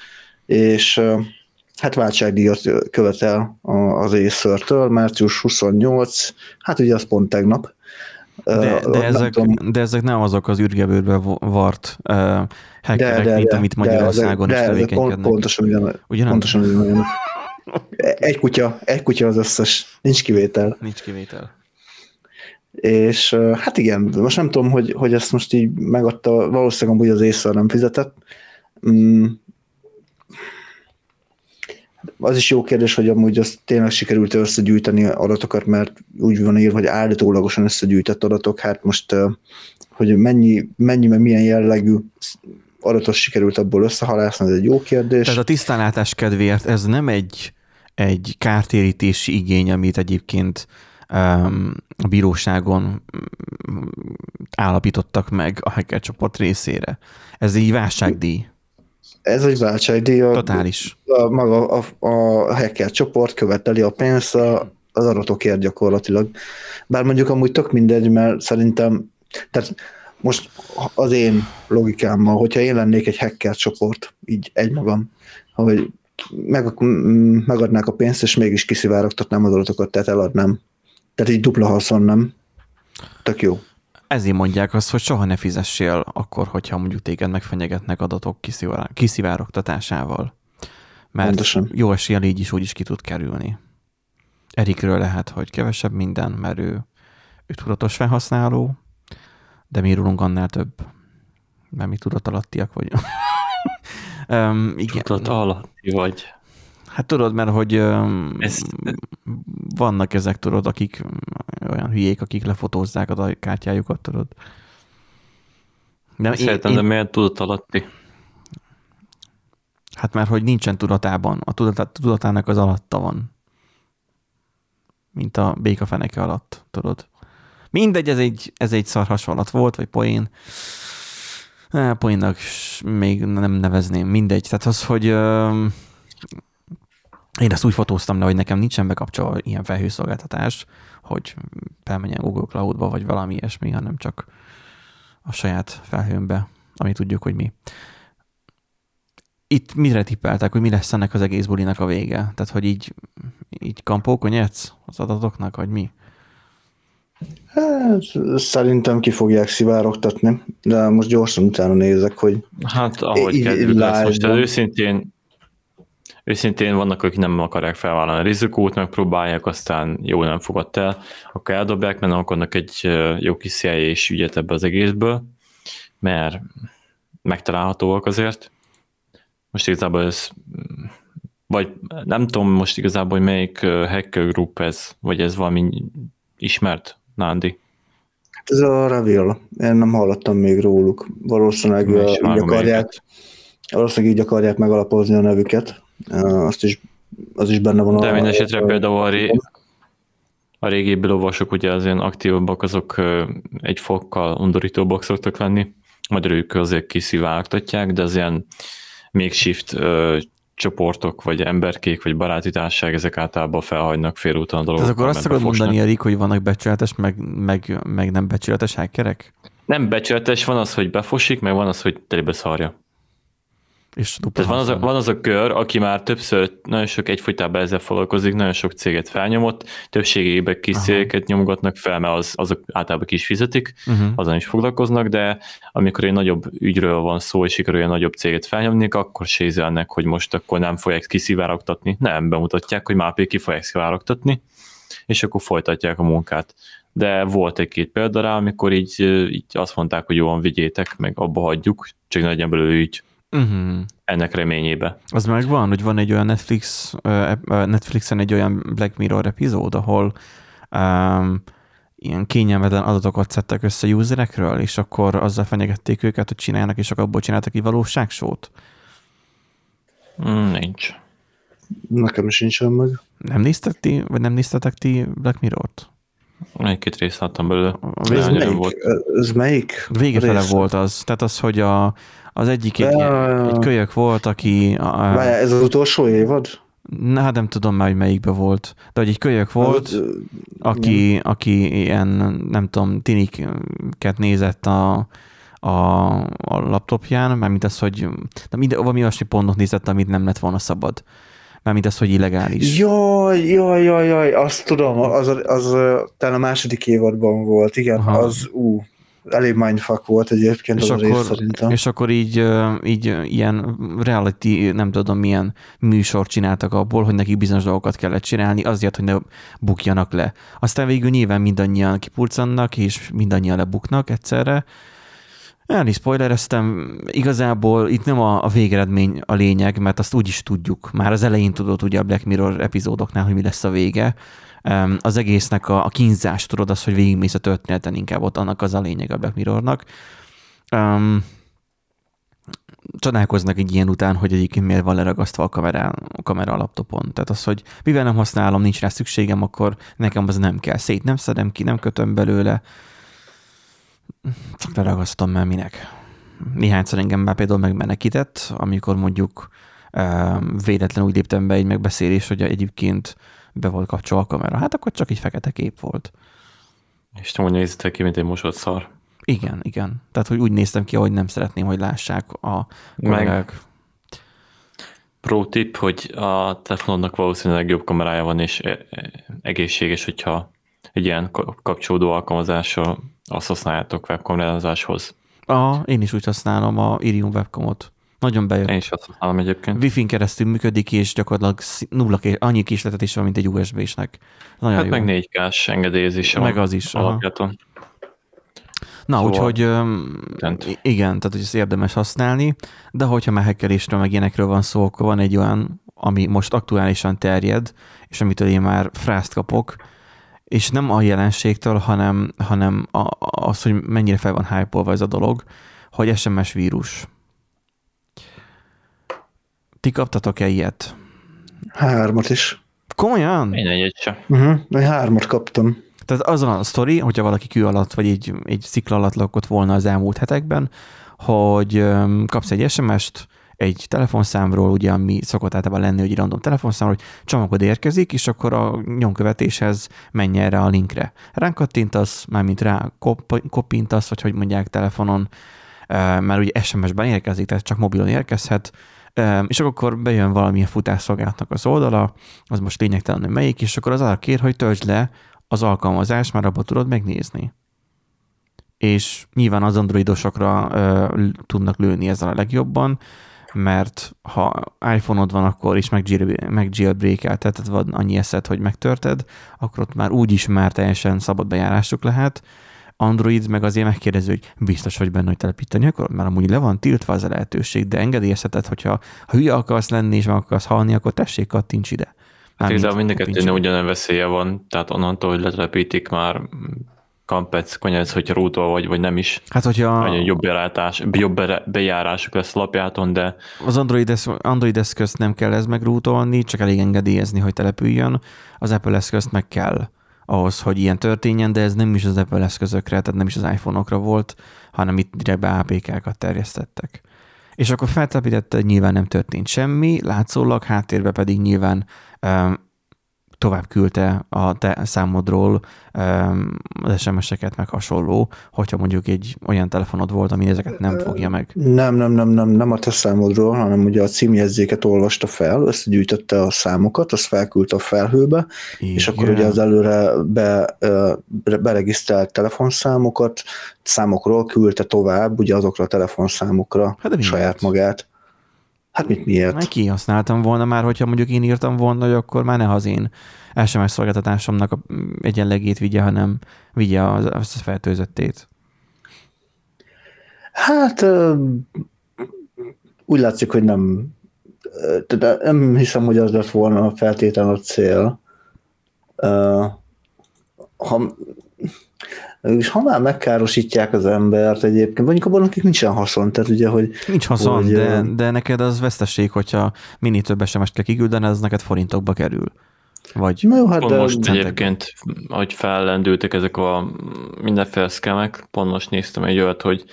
és hát váltságdíjat követel az Acer-től, március 28, hát ugye az pont tegnap. De, de, ezek, tudom, de ezek nem azok az űrgebőrbe vart uh, hackerek, de, mint de, amit de, Magyarországon de, is de, tevékenykednek. pontosan ugyan, Ugye nem? pontosan ugyan. Egy kutya, egy kutya az összes, nincs kivétel. Nincs kivétel. És hát igen, most nem tudom, hogy, hogy ezt most így megadta, valószínűleg amúgy az észre nem fizetett. Az is jó kérdés, hogy amúgy azt tényleg sikerült összegyűjteni adatokat, mert úgy van írva, hogy állítólagosan összegyűjtett adatok, hát most, hogy mennyi, mennyi meg milyen jellegű adatot sikerült abból összehalászni, ez egy jó kérdés. Tehát a tisztánlátás kedvéért ez nem egy, egy kártérítési igény, amit egyébként um, a bíróságon állapítottak meg a hacker csoport részére. Ez így válságdíj. Ez egy váltságdíj. a- Totális. a, maga a, a hacker csoport követeli a pénzt a, az adatokért gyakorlatilag. Bár mondjuk amúgy tök mindegy, mert szerintem, tehát most az én logikámmal, hogyha én lennék egy hacker csoport, így egymagam, hogy meg, megadnák a pénzt, és mégis kiszivárogtatnám az adatokat, tehát eladnám. Tehát így dupla haszon, nem? Tök jó. Ezért mondják azt, hogy soha ne fizessél akkor, hogyha mondjuk téged megfenyegetnek adatok kiszivár- kiszivárogtatásával. Mert Pontosan. jó eséllyel így is úgy is ki tud kerülni. Erikről lehet, hogy kevesebb minden, mert ő, ő tudatos felhasználó, de mi rólunk annál több. Mert mi tudatalattiak vagyunk. um, igen. Tudat alatti vagy. Hát tudod, mert hogy um, Ez- vannak ezek, tudod, akik olyan hülyék, akik lefotózzák a kártyájukat, tudod. De Szeretem, de miért tudat alatti? Hát mert hogy nincsen tudatában. A tudatá, tudatának az alatta van. Mint a béka feneke alatt, tudod. Mindegy, ez egy, ez egy szar hasonlat volt, vagy poén. Á, Poénnak még nem nevezném, mindegy. Tehát az, hogy én ezt úgy fotóztam le, hogy nekem nincsen bekapcsolva ilyen felhőszolgáltatás, hogy felmenjen Google Cloudba, vagy valami ilyesmi, hanem csak a saját felhőmbe, ami tudjuk, hogy mi. Itt mire tippeltek, hogy mi lesz ennek az egész bulinak a vége? Tehát, hogy így, így kampókonyetsz az adatoknak, vagy mi? Hát, szerintem ki fogják szivárogtatni, de most gyorsan utána nézek, hogy Hát ahogy kedvük lesz most, de őszintén, őszintén vannak, akik nem akarják felvállalni a rizikót, megpróbálják, aztán jó nem fogadt el, akkor eldobják, mert nem akarnak egy jó kis CIA és ügyet ebbe az egészből, mert megtalálhatóak azért. Most igazából ez, vagy nem tudom most igazából, hogy melyik hacker group ez, vagy ez valami ismert, Nándi. hát ez a Reveal, én nem hallottam még róluk. Valószínűleg így akarják, melyiket. valószínűleg így akarják megalapozni a nevüket. Azt is, az is benne van De minden esetre például a, ré, a régi lovasok ugye az ilyen aktívabbak, azok egy fokkal undorítóbbak szoktak lenni, majd ők azért kiszivárogtatják, de az ilyen makeshift ö, csoportok, vagy emberkék, vagy baráti társaság, ezek általában felhagynak félúton a Tehát dolgokat. akkor azt akarod mondani, Erik, hogy vannak becsületes, meg, meg, meg nem becsületes hackerek? Nem becsületes, van az, hogy befosik, meg van az, hogy telibe szarja. És Tehát van az, a, van az a kör, aki már többször, nagyon sok egyfolytában ezzel foglalkozik, nagyon sok céget felnyomott, többségében kis Aha. cégeket nyomogatnak fel, mert az, azok általában ki is fizetik, Uh-huh. azon is foglalkoznak, de amikor egy nagyobb ügyről van szó, és sikerül egy nagyobb céget felnyomni, akkor sézelnek, hogy most akkor nem fogják kiszivárogtatni. Nem, bemutatják, hogy már pedig ki fogják szivárogtatni, és akkor folytatják a munkát. De volt egy-két példa rá, amikor így, így azt mondták, hogy jó, vigyétek, meg abba hagyjuk, csak nagyjából ügy Uh-huh. ennek reményébe. Az meg van, hogy van egy olyan Netflix, Netflixen egy olyan Black Mirror epizód, ahol um, ilyen kényelmetlen adatokat szedtek össze userekről, és akkor azzal fenyegették őket, hogy csinálnak, és akkor abból csináltak egy valóságsót. Mm, nincs. Nekem is nincsen meg. Nem néztek ti, vagy nem néztetek ti Black Mirror-t? Egy-két részt láttam belőle. Ez melyik? volt. Ez melyik? vége fele rész? volt az. Tehát az, hogy a, az egyik egy, Ja. egy kölyök volt, aki... Várjál, ez az utolsó évad? na, hát nem tudom már, hogy melyikbe volt, de hogy egy kölyök volt, ö, aki, aki ilyen, nem tudom, tiniket nézett a, a, a laptopján, mármint az, hogy de minden, valami olyasmi pontot nézett, amit nem lett volna szabad. Mármint az, hogy illegális. Jaj, jaj, jaj, jaj, azt tudom, az, az, az talán a második évadban volt, igen, Aha. az, ú, elég mindfuck volt egyébként és az a rész akkor, szerintem. és akkor így, így ilyen reality, nem tudom milyen műsort csináltak abból, hogy nekik bizonyos dolgokat kellett csinálni, azért, hogy ne bukjanak le. Aztán végül nyilván mindannyian kipulcannak, és mindannyian lebuknak egyszerre. El is spoilereztem, igazából itt nem a, a végeredmény a lényeg, mert azt úgy is tudjuk. Már az elején tudod ugye a Black Mirror epizódoknál, hogy mi lesz a vége. Az egésznek a, a kínzás, tudod, az, hogy végigmész a történeten, inkább ott annak az a lényeg a Black Mirrornak. Um, csodálkoznak egy ilyen után, hogy egyébként miért van leragasztva a kamera, a kamera a laptopon. Tehát az, hogy mivel nem használom, nincs rá szükségem, akkor nekem az nem kell. Szét nem szedem ki, nem kötöm belőle, csak leragasztom, mert minek. Néhányszor engem már például megmenekített, amikor mondjuk um, véletlenül úgy léptem be egy megbeszélés, hogy egyébként be volt kapcsolva a kamera. Hát akkor csak egy fekete kép volt. És nem úgy néztek ki, mint egy mosott szar. Igen, igen. Tehát, hogy úgy néztem ki, ahogy nem szeretném, hogy lássák a kollégák. Pro tip, hogy a telefonodnak valószínűleg jobb kamerája van, és e- e- egészséges, hogyha egy ilyen ka- kapcsolódó alkalmazással azt használjátok webkamerázáshoz. Aha, én is úgy használom a Irium webcamot. Nagyon bejött. Én is azt használom egyébként. Wi-Fi-n keresztül működik, és gyakorlatilag nulla kés, annyi késletetés van, mint egy USB-snek. Nagyon Hát jó. meg 4K-s engedélyezése Meg az is, aha. alapjáton. Na, Szóval- úgyhogy Tent. igen, tehát hogy ezt érdemes használni, de hogyha már hackerésről, meg ilyenekről van szó, akkor van egy olyan, ami most aktuálisan terjed, és amitől én már frászt kapok, és nem a jelenségtől, hanem, hanem a, az, hogy mennyire fel van hype ez a dolog, hogy SMS vírus. Ti kaptatok-e ilyet? Hármat is. Komolyan? Én egyet se. Uh-huh. Én hármat kaptam. Tehát az a sztori, hogyha valaki kő alatt, vagy egy, egy szikla alatt lakott volna az elmúlt hetekben, hogy kapsz egy SMS-t, egy telefonszámról, ugye, ami szokott általában lenni, hogy egy random telefonszámról, hogy csomagod érkezik, és akkor a nyomkövetéshez menj erre a linkre. Ránk kattintasz, mármint rá kopintasz, vagy hogy mondják telefonon, mert ugye SMS-ben érkezik, tehát csak mobilon érkezhet, és akkor bejön valamilyen futásszolgálatnak az oldala, az most lényegtelen, hogy melyik, és akkor az arra kér, hogy töltsd le az alkalmazást, már abban tudod megnézni. És nyilván az androidosokra ö, tudnak lőni ezzel a legjobban, mert ha iPhone-od van, akkor is meg jailbreak-elteted, van annyi eszed, hogy megtörted, akkor ott már úgy is már teljesen szabad bejárásuk lehet, Android meg azért megkérdezi, hogy biztos vagy benne, hogy telepíteni akkor mert amúgy le van tiltva az a lehetőség, de engedélyezheted, hogyha ha hülye akarsz lenni és meg akarsz halni, akkor tessék, kattints ide. Hát igazából mind a kettőnél ugyanolyan veszélye van, tehát onnantól, hogy letelepítik már kampec, konyolc, hogyha rútol vagy, vagy nem is. Hát, hogyha... Nagyon jobb, bejárás, jobb bejárásuk lesz lapjáton, de... Az Android, esz, Android eszközt nem kell ez megrútolni, csak elég engedélyezni, hogy települjön. Az Apple eszközt meg kell ahhoz, hogy ilyen történjen, de ez nem is az Apple eszközökre, tehát nem is az iPhone-okra volt, hanem itt direktbe APK-kat terjesztettek. És akkor feltelepítette, nyilván nem történt semmi, látszólag háttérbe pedig nyilván um, tovább küldte a te számodról az SMS-eket, meg hasonló, hogyha mondjuk egy olyan telefonod volt, ami ezeket nem fogja meg. Nem, nem, nem, nem, nem a te számodról, hanem ugye a címjegyzéket olvasta fel, összegyűjtötte a számokat, azt felküldte a felhőbe, Igen. és akkor ugye az előre be, beregisztrált telefonszámokat, számokról küldte tovább, ugye azokra a telefonszámokra hát saját magát. Hát mit miért? Meg kihasználtam volna már, hogyha mondjuk én írtam volna, hogy akkor már ne az én SMS szolgáltatásomnak a egyenlegét vigye, hanem vigye az, az fertőzöttét. Hát úgy látszik, hogy nem de nem hiszem, hogy az lett volna a feltétlen a cél. Ha és ha már megkárosítják az embert egyébként, mondjuk abban akik nincsen haszon, tehát ugye, hogy... Nincs haszon, hogy, de, de neked az veszteség, hogyha minél több sms kell kiküldeni, az neked forintokba kerül. Vagy Na jó, hát de most centek. egyébként, hogy fellendültek ezek a mindenféle szkemek, pont most néztem egy olyat, hogy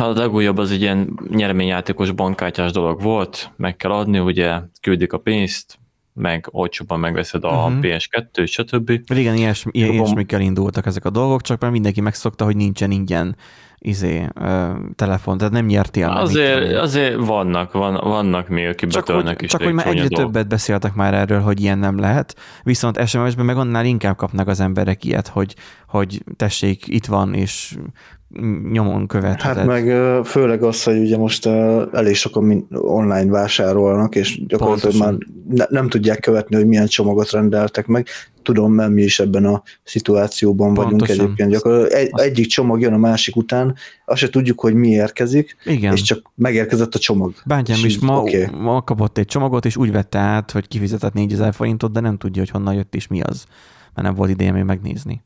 a legújabb az egy ilyen nyereményjátékos bankkártyás dolog volt, meg kell adni, ugye küldik a pénzt, meg olcsóban megveszed a uh-huh. Mhm. PS2, stb. Igen, ilyesmi, ilyesmikkel indultak ezek a dolgok, csak már mindenki megszokta, hogy nincsen ingyen izé, uh, telefon, tehát nem nyertél azért, azért vannak, van, vannak még, akik csak betölnek hogy, is. Csak hogy már egyre dolog. többet beszéltek már erről, hogy ilyen nem lehet, viszont SMS-ben meg annál inkább kapnak az emberek ilyet, hogy, hogy tessék, itt van, és nyomon követheted. Hát meg főleg az, hogy ugye most elég sokan online vásárolnak, és gyakorlatilag már ne, nem tudják követni, hogy milyen csomagot rendeltek meg. Tudom, mert mi is ebben a szituációban Pontosan. vagyunk egyébként. Gyakorlatilag egy, egyik csomag jön a másik után, azt se tudjuk, hogy mi érkezik, Igen. és csak megérkezett a csomag. Bátyám is ma, okay. ma kapott egy csomagot, és úgy vette át, hogy kifizetett 4000 forintot, de nem tudja, hogy honnan jött és mi az, mert nem volt ideje még megnézni.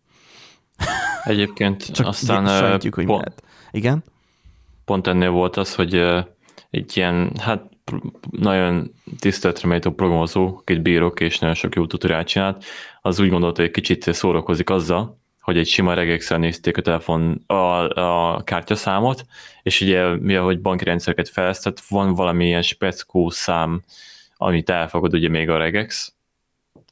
Egyébként Csak aztán sejtjük, hogy pont, lehet. Igen? Pont ennél volt az, hogy egy ilyen, hát nagyon tiszteletre méltó programozó, akit bírok, és nagyon sok jó tutoriát csinált, az úgy gondolta, hogy egy kicsit szórakozik azzal, hogy egy sima regexel nézték a telefon, a, a kártyaszámot, és ugye mivel hogy banki rendszereket fejlesztett, van valamilyen speckó szám, amit elfogad ugye még a regex,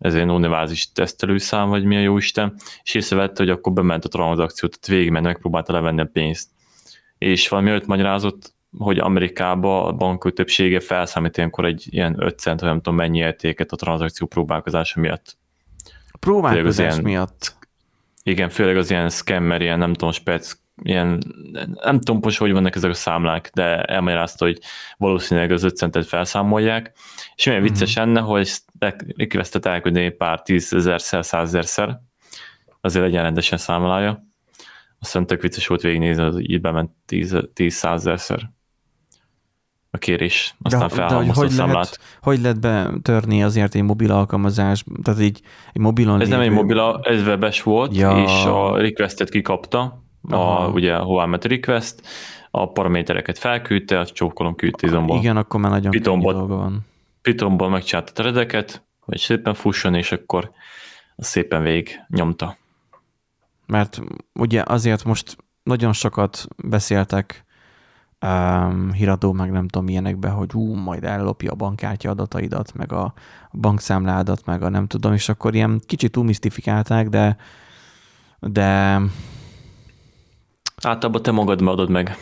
ez egy univázis tesztelőszám, vagy mi a jó Isten, és észrevette, hogy akkor bement a tranzakciót, tehát végigment, megpróbálta levenni a pénzt. És valami előtt magyarázott, hogy Amerikában a bankok többsége felszámít ilyenkor egy ilyen 5 cent, vagy nem tudom mennyi értéket a tranzakció próbálkozása miatt. Próbálkozás ilyen, miatt? Igen, főleg az ilyen scammer, ilyen nem tudom, spec, ilyen, nem tudom most, hogy vannak ezek a számlák, de elmagyarázta, hogy valószínűleg az 5 centet felszámolják, és milyen vicces mm-hmm. enne, hogy requestet elküldeni pár tízezerszer, százezerszer, azért legyen rendesen számlája. Aztán tök vicces volt végignézni, hogy itt bement tíz, százezerszer a kérés, aztán felhalmozta a számlát. Lehet, hogy lehet betörni azért egy mobil alkalmazás, tehát így egy mobilon Ez lévő... nem egy mobil, ez webes volt, ja. és a requestet kikapta, a, ugye hová ment a request, a paramétereket felküldte, a csókolom küldte izomból. Igen, akkor már nagyon dolga van. Pythonból megcsinálta a threadeket, hogy szépen fusson, és akkor szépen végig nyomta. Mert ugye azért most nagyon sokat beszéltek um, híradó, meg nem tudom ilyenekbe, hogy ú, majd ellopja a bankkártya adataidat, meg a bankszámládat, meg a nem tudom, és akkor ilyen kicsit túl misztifikálták, de de Általában te magad adod meg.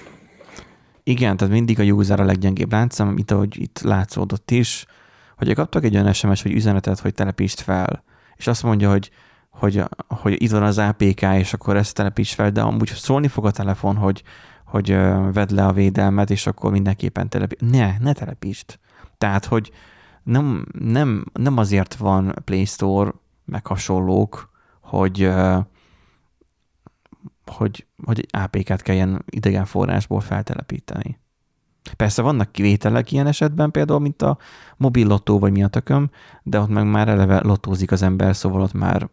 Igen, tehát mindig a user a leggyengébb láncszem, mint ahogy itt látszódott is, hogy kaptak egy olyan SMS vagy üzenetet, hogy telepítsd fel, és azt mondja, hogy, hogy, hogy itt van az APK, és akkor ezt telepíts fel, de amúgy szólni fog a telefon, hogy, hogy vedd le a védelmet, és akkor mindenképpen telepítsd. Ne, ne telepítsd. Tehát, hogy nem, nem, nem azért van Play Store, meg hasonlók, hogy, hogy, hogy APK-t kelljen idegen forrásból feltelepíteni. Persze vannak kivételek ilyen esetben, például, mint a mobil lottó, vagy mi a tököm, de ott meg már eleve lottózik az ember, szóval ott már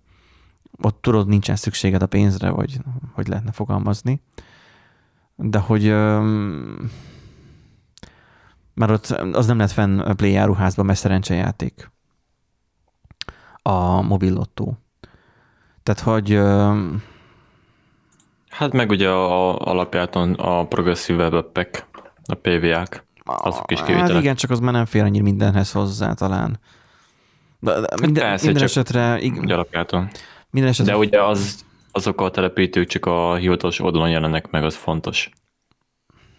ott tudod, nincsen szükséged a pénzre, vagy hogy lehetne fogalmazni. De hogy már ott az nem lett fenn Play áruházban, mert szerencsejáték a mobil lottó. Tehát, hogy Hát meg ugye a, a alapjáton a progresszív web a PVA-k, azok is kivételek. Hát igen, csak az már nem fér annyira mindenhez hozzá talán. De, de hát minden, Persze, minden esetre... Igen, alapjáton. Minden esetre... De ugye az, azok a telepítők csak a hivatalos oldalon jelennek meg, az fontos.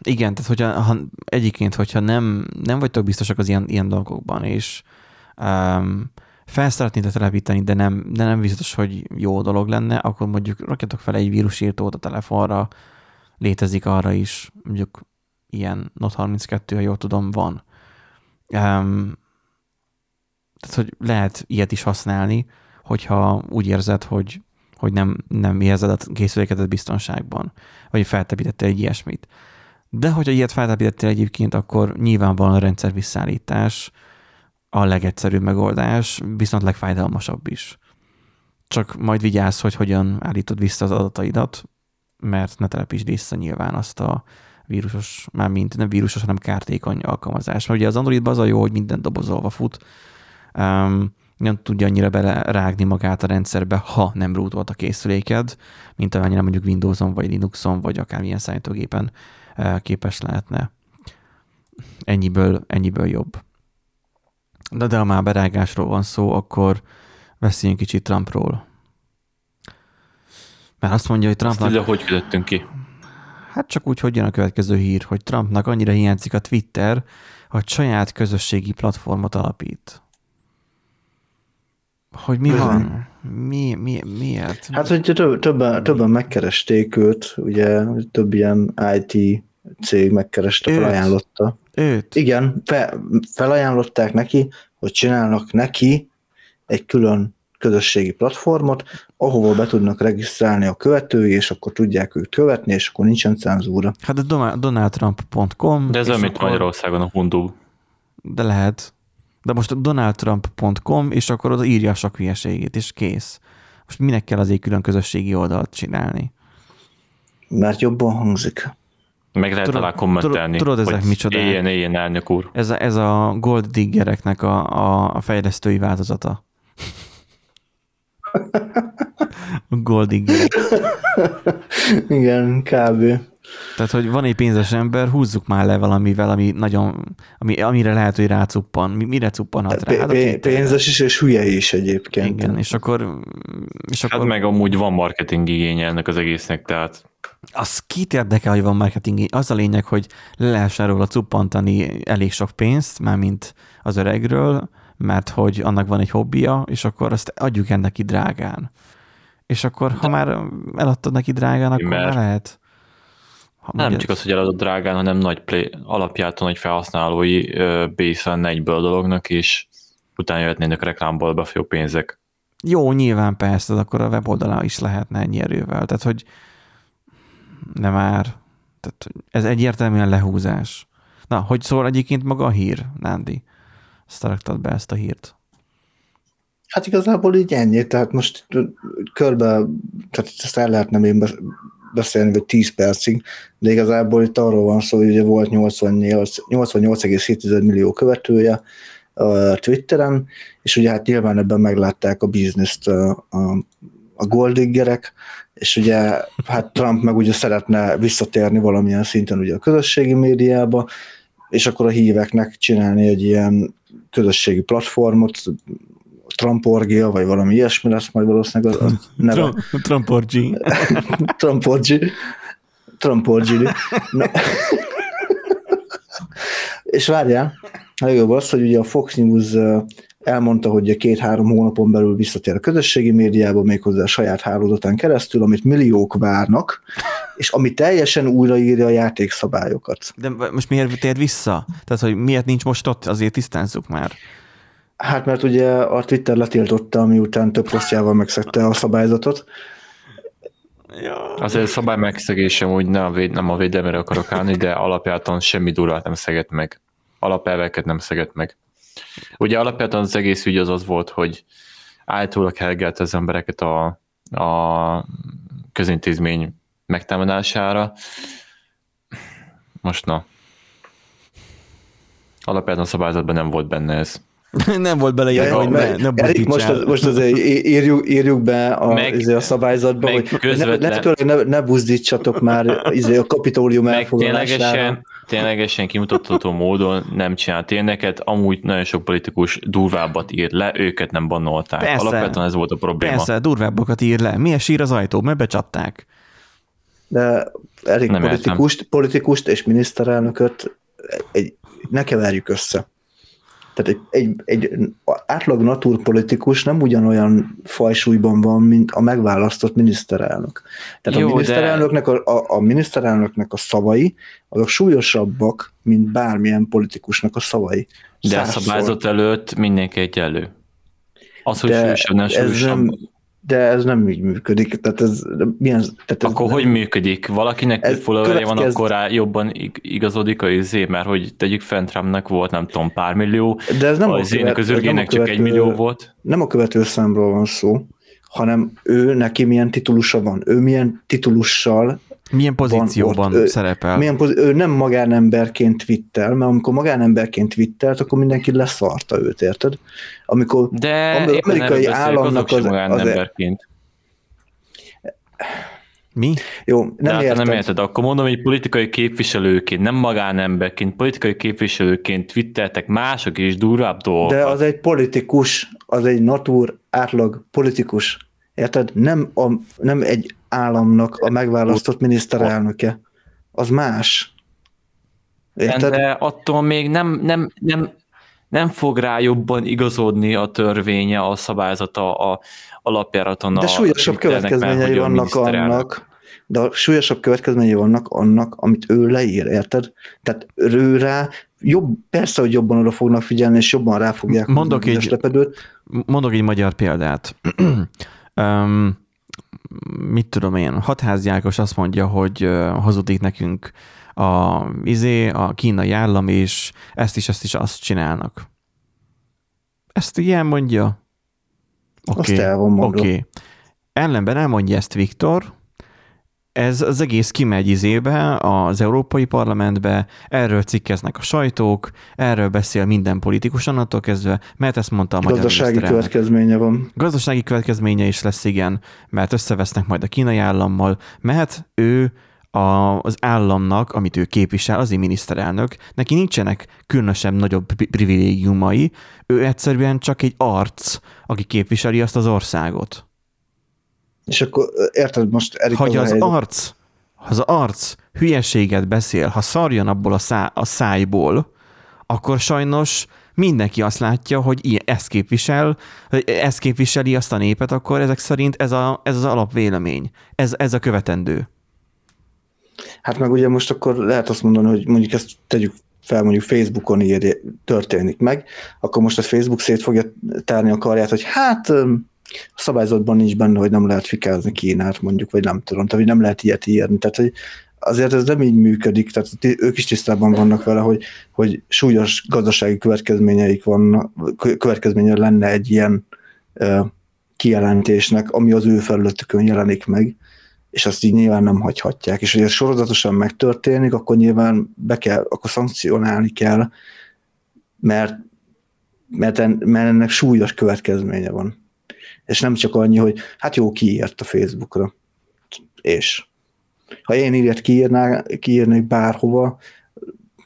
Igen, tehát hogyha ha, egyiként, hogyha nem, nem vagytok biztosak az ilyen, ilyen dolgokban, és um, fel szeretnétek telepíteni, de nem, de nem biztos, hogy jó dolog lenne, akkor mondjuk rakjatok fel egy vírusírtót a telefonra, létezik arra is, mondjuk ilyen Note 32, ha jól tudom, van. Um, tehát, hogy lehet ilyet is használni, hogyha úgy érzed, hogy, hogy nem, nem érzed a készülékedet biztonságban, vagy feltepítettél egy ilyesmit. De hogyha ilyet feltepítettél egyébként, akkor nyilvánvalóan a rendszer visszaállítás, a legegyszerűbb megoldás, viszont legfájdalmasabb is. Csak majd vigyázz, hogy hogyan állítod vissza az adataidat, mert ne telepítsd vissza nyilván azt a vírusos, már mint nem vírusos, hanem kártékony alkalmazás. Mert ugye az Androidban az a jó, hogy minden dobozolva fut, um, nem tudja annyira belerágni magát a rendszerbe, ha nem rootolt a készüléked, mint amennyire mondjuk Windowson, vagy Linuxon, vagy akármilyen számítógépen uh, képes lehetne. Ennyiből, ennyiből jobb. De, de ha már berágásról van szó, akkor beszéljünk kicsit Trumpról. Mert azt mondja, hogy Trumpnak... Azt hogy küldöttünk ki? Hát csak úgy, hogy jön a következő hír, hogy Trumpnak annyira hiányzik a Twitter, hogy saját közösségi platformot alapít. Hogy mi van? Mi, mi, miért? Hát, hogy több, többen, többen megkeresték őt, ugye több ilyen IT cég megkereste, felajánlotta. Őt? Igen, fe, felajánlották neki, hogy csinálnak neki egy külön közösségi platformot, ahova be tudnak regisztrálni a követői, és akkor tudják őt követni, és akkor nincsen cenzúra. Hát a donaldtrump.com. De ez olyan, mint akkor... Magyarországon a Hundu. De lehet. De most a donaldtrump.com, és akkor oda írja a sok hülyeségét, és kész. Most minek kell azért külön közösségi oldalt csinálni? Mert jobban hangzik. Meg lehet tudod, alá kommentelni. Tudod, tudod ezek micsoda? Éljen, éljen, elnök úr. Ez a, ez a Gold Diggereknek a, a, a fejlesztői változata. a Gold Diggerek. Igen, kb. Tehát, hogy van egy pénzes ember, húzzuk már le valamivel, ami nagyon, ami, amire lehet, hogy rácuppan. Mire cuppanhat rá? Hát pénzes is, és hülye is egyébként. Igen, és akkor... És hát akkor... meg amúgy van marketing igénye ennek az egésznek, tehát... Az kit érdekel, hogy van marketing? Az a lényeg, hogy le lehessen róla cuppantani elég sok pénzt, mármint az öregről, mert hogy annak van egy hobbija, és akkor azt adjuk ennek ki drágán. És akkor, ha már eladtad neki drágán, akkor mert... lehet. Ha nem csak az, hogy eladod drágán, hanem nagy play, alapjáton egy felhasználói base lenne egyből a dolognak, és utána jöhetnének reklámból befolyó pénzek. Jó, nyilván persze, de akkor a weboldalán is lehetne ennyi erővel. Tehát, hogy nem már. Tehát, ez egyértelműen lehúzás. Na, hogy szól egyébként maga a hír, Nándi? Ezt be ezt a hírt. Hát igazából így ennyi, tehát most körbe, tehát ezt el lehetne még beszélni, vagy 10 percig, de igazából itt arról van szó, hogy ugye volt 88,7 88 millió követője Twitteren, és ugye hát nyilván ebben meglátták a bizniszt a, a, a goldiggerek, és ugye hát Trump meg ugye szeretne visszatérni valamilyen szinten ugye a közösségi médiába, és akkor a híveknek csinálni egy ilyen közösségi platformot, Trumporgia, vagy valami ilyesmi lesz majd valószínűleg a, a neve. Trumporgi. Trumporgi. Trumporgi. és várjál, legjobb az, hogy ugye a Fox News elmondta, hogy két-három hónapon belül visszatér a közösségi médiába, méghozzá a saját hálózatán keresztül, amit milliók várnak, és ami teljesen újraírja a játékszabályokat. De most miért tér vissza? Tehát, hogy miért nincs most ott, azért tisztázzuk már. Hát mert ugye a Twitter letiltotta, miután több posztjával megszegte a szabályzatot. Ja. Azért a szabály megszegésem úgy nem a, véd, nem a védelmére akarok állni, de alapjáton semmi durvát nem szegett meg. Alapelveket nem szegett meg. Ugye alapvetően az egész ügy az az volt, hogy állítólag helgelt az embereket a, a közintézmény megtámadására. Most na. Alapvetően a szabályzatban nem volt benne ez. nem volt bele ilyen, hogy ne, ne Erik, most, az, most azért írjuk, írjuk be a, meg, izé a szabályzatba, hogy közvetlen. ne, ne, ne buzdítsatok már izé a kapitólium elfoglalására ténylegesen kimutatható módon nem csinált ilyeneket, amúgy nagyon sok politikus durvábbat ír le, őket nem bannolták. Persze, Alapvetően ez volt a probléma. Persze, durvábbakat ír le. Milyen sír az ajtó? Mert becsapták. De elég politikust, politikust és miniszterelnököt egy, ne keverjük össze. Tehát egy, egy, átlag naturpolitikus nem ugyanolyan fajsúlyban van, mint a megválasztott miniszterelnök. Tehát Jó, a, miniszterelnöknek de... a, a, a miniszterelnöknek a szavai, azok súlyosabbak, mint bármilyen politikusnak a szavai. De a szabályzat előtt mindenki egyenlő. Az, hogy súlyosabb, nem súlyosabb. Nem, de ez nem így működik. Tehát ez, milyen, tehát ez akkor nem, hogy működik? Valakinek több followerje van, akkor rá jobban igazodik a izé, mert hogy tegyük fent Trumpnak volt nem tudom pár millió, de ez nem a izének az ürgének csak egy millió volt. Nem a követő számról van szó, hanem ő neki milyen titulusa van, ő milyen titulussal milyen pozícióban van szerepel? Milyen pozi- ő nem magánemberként twittel, mert amikor magánemberként twittelt, akkor mindenki leszarta őt, érted? Amikor De amerikai államnak az, magánemberként. Mi? Jó, nem De hát érted. nem érted, akkor mondom, hogy politikai képviselőként, nem magánemberként, politikai képviselőként twitteltek mások is durvább dolgokat. De az egy politikus, az egy natur átlag politikus. Érted? Nem, a, nem egy államnak a megválasztott miniszterelnöke. Az más. Érted? De attól még nem, nem, nem, nem fog rá jobban igazodni a törvénye, a szabályzata, a alapjáraton. De súlyosabb következményei vannak annak, de a súlyosabb következményei vannak annak, amit ő leír, érted? Tehát ő rá jobb, persze, hogy jobban oda fognak figyelni, és jobban rá fogják mondok egy, lepedőt. Mondok egy magyar példát. um, mit tudom én, hatháziákos azt mondja, hogy hazudik nekünk a, izé, a kínai állam, és ezt is, ezt is azt csinálnak. Ezt ilyen mondja? Oké. Okay. Oké. Okay. Ellenben elmondja ezt Viktor, ez az egész kimegy izébe, az Európai Parlamentbe, erről cikkeznek a sajtók, erről beszél minden politikus annattól kezdve, mert ezt mondta a magyar Gazdasági következménye van. Gazdasági következménye is lesz, igen, mert összevesznek majd a kínai állammal, mert ő a, az államnak, amit ő képvisel, az miniszterelnök, neki nincsenek különösebb nagyobb privilégiumai, ő egyszerűen csak egy arc, aki képviseli azt az országot. És akkor érted most, Erik, Hogy az, az arc, az arc hülyeséget beszél, ha szarjon abból a, szá, a szájból, akkor sajnos mindenki azt látja, hogy ilyen, ezt képvisel, ezt képviseli azt a népet, akkor ezek szerint ez, a, ez az alapvélemény, ez, ez a követendő. Hát meg ugye most akkor lehet azt mondani, hogy mondjuk ezt tegyük fel mondjuk Facebookon írja, történik meg, akkor most a Facebook szét fogja tárni a karját, hogy hát a szabályzatban nincs benne, hogy nem lehet fikázni Kínát mondjuk, vagy nem tudom, tehát hogy nem lehet ilyet írni. Tehát, hogy azért ez nem így működik, tehát ők is tisztában vannak vele, hogy, hogy súlyos gazdasági következményeik vannak, következménye lenne egy ilyen uh, kijelentésnek, ami az ő felületükön jelenik meg, és azt így nyilván nem hagyhatják. És hogy ez sorozatosan megtörténik, akkor nyilván be kell, akkor szankcionálni kell, mert, mert, en, mert ennek súlyos következménye van. És nem csak annyi, hogy hát jó, kiírt a Facebookra. És ha én ilyet kiírná, kiírnék bárhova,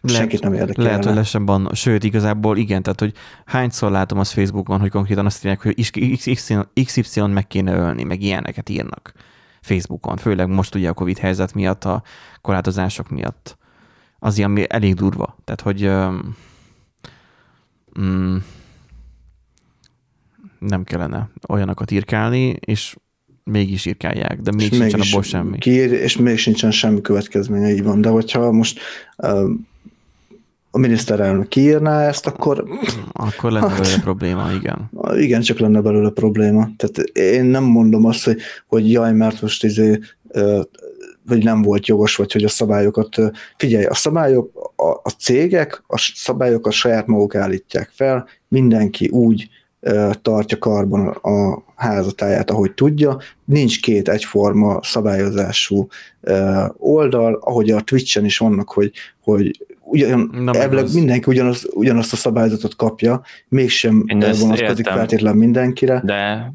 lehet, senkit nem érdekel. Lehet, hogy lesebb van. Sőt, igazából igen, tehát hogy hányszor látom azt Facebookon, hogy konkrétan azt írják, hogy XY meg kéne ölni, meg ilyeneket írnak Facebookon, főleg most ugye a Covid helyzet miatt, a korlátozások miatt. Az ilyen elég durva. Tehát, hogy mm, nem kellene olyanokat írkálni, és mégis írkálják, de még sincsen abból semmi. Kiír, és még sincsen semmi következménye, így van. De hogyha most a miniszterelnök kiírná ezt, akkor... Akkor lenne hát, belőle probléma, igen. Igen, csak lenne belőle probléma. Tehát én nem mondom azt, hogy, hogy jaj, mert most izé, vagy nem volt jogos, vagy hogy a szabályokat, figyelj, a szabályok, a, a cégek a szabályokat saját maguk állítják fel, mindenki úgy tartja karban a házatáját, ahogy tudja. Nincs két egyforma szabályozású oldal, ahogy a Twitch-en is vannak, hogy, hogy ugyan, elvileg mindenki ugyanaz, ugyanazt a szabályzatot kapja, mégsem vonatkozik feltétlenül mindenkire. De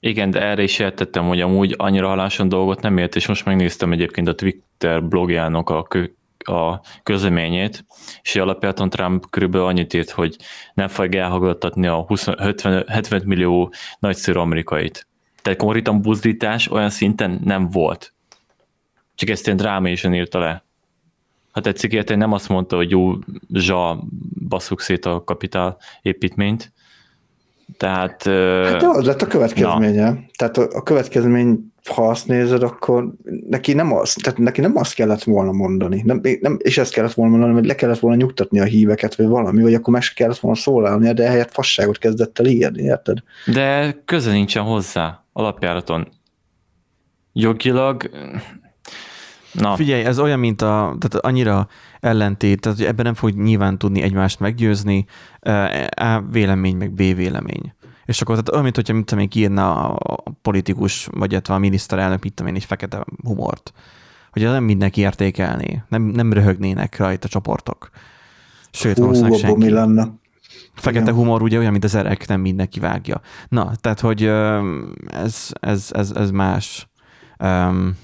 igen, de erre is értettem, hogy amúgy annyira haláson dolgot nem ért, és most megnéztem egyébként a Twitter blogjának a, a közleményét, és alapjáton Trump körülbelül annyit írt, hogy nem fogja elhallgattatni a 20, 70, 70 millió nagyszerű amerikait. Tehát konkrétan buzdítás olyan szinten nem volt. Csak ezt ilyen drámaisan írta le. Ha tetszik érteni, nem azt mondta, hogy jó, zsa, basszuk szét a kapitál építményt. Tehát... Hát de az lett a következménye. Na. Tehát a, a következmény, ha azt nézed, akkor neki nem, az, tehát neki nem azt kellett volna mondani. Nem, nem, és ezt kellett volna mondani, hogy le kellett volna nyugtatni a híveket, vagy valami, vagy akkor meg se kellett volna szólalni, de ehelyett fasságot kezdett el írni, érted? De köze nincsen hozzá alapjáraton. Jogilag Na. Figyelj, ez olyan, mint a, tehát annyira ellentét, tehát ebben nem fog nyilván tudni egymást meggyőzni, A vélemény, meg B vélemény. És akkor tehát olyan, mint hogyha mit tudom én, kiírna a politikus, vagy a miniszterelnök, mit tudom én, egy fekete humort. Hogy nem mindenki értékelné, nem, nem röhögnének rajta csoportok. Sőt, Hú, valószínűleg senki. mi lenne? Fekete humor ugye olyan, mint az erek, nem mindenki vágja. Na, tehát, hogy ez, ez, ez, ez más. Um,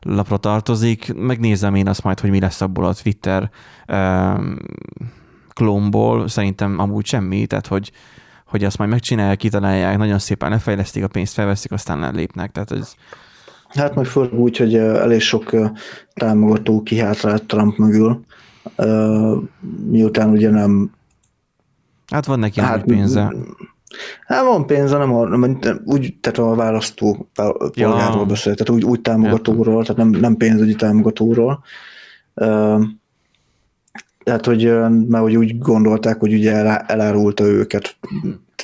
lapra tartozik. Megnézem én azt majd, hogy mi lesz abból a Twitter um, klónból. Szerintem amúgy semmi, tehát hogy, hogy azt majd megcsinálják, kitalálják, nagyon szépen lefejlesztik a pénzt, felveszik, aztán lépnek. Tehát ez, Hát majd főleg úgy, hogy elég sok támogató kihátrált Trump mögül, miután ugye nem... Hát van neki hát, pénze. Hát van pénze, nem, a, nem úgy, tehát a választó polgárról ja. beszél, tehát úgy, úgy támogatóról, tehát nem, nem pénzügyi támogatóról. Tehát, hogy, mert hogy úgy gondolták, hogy ugye elárulta őket.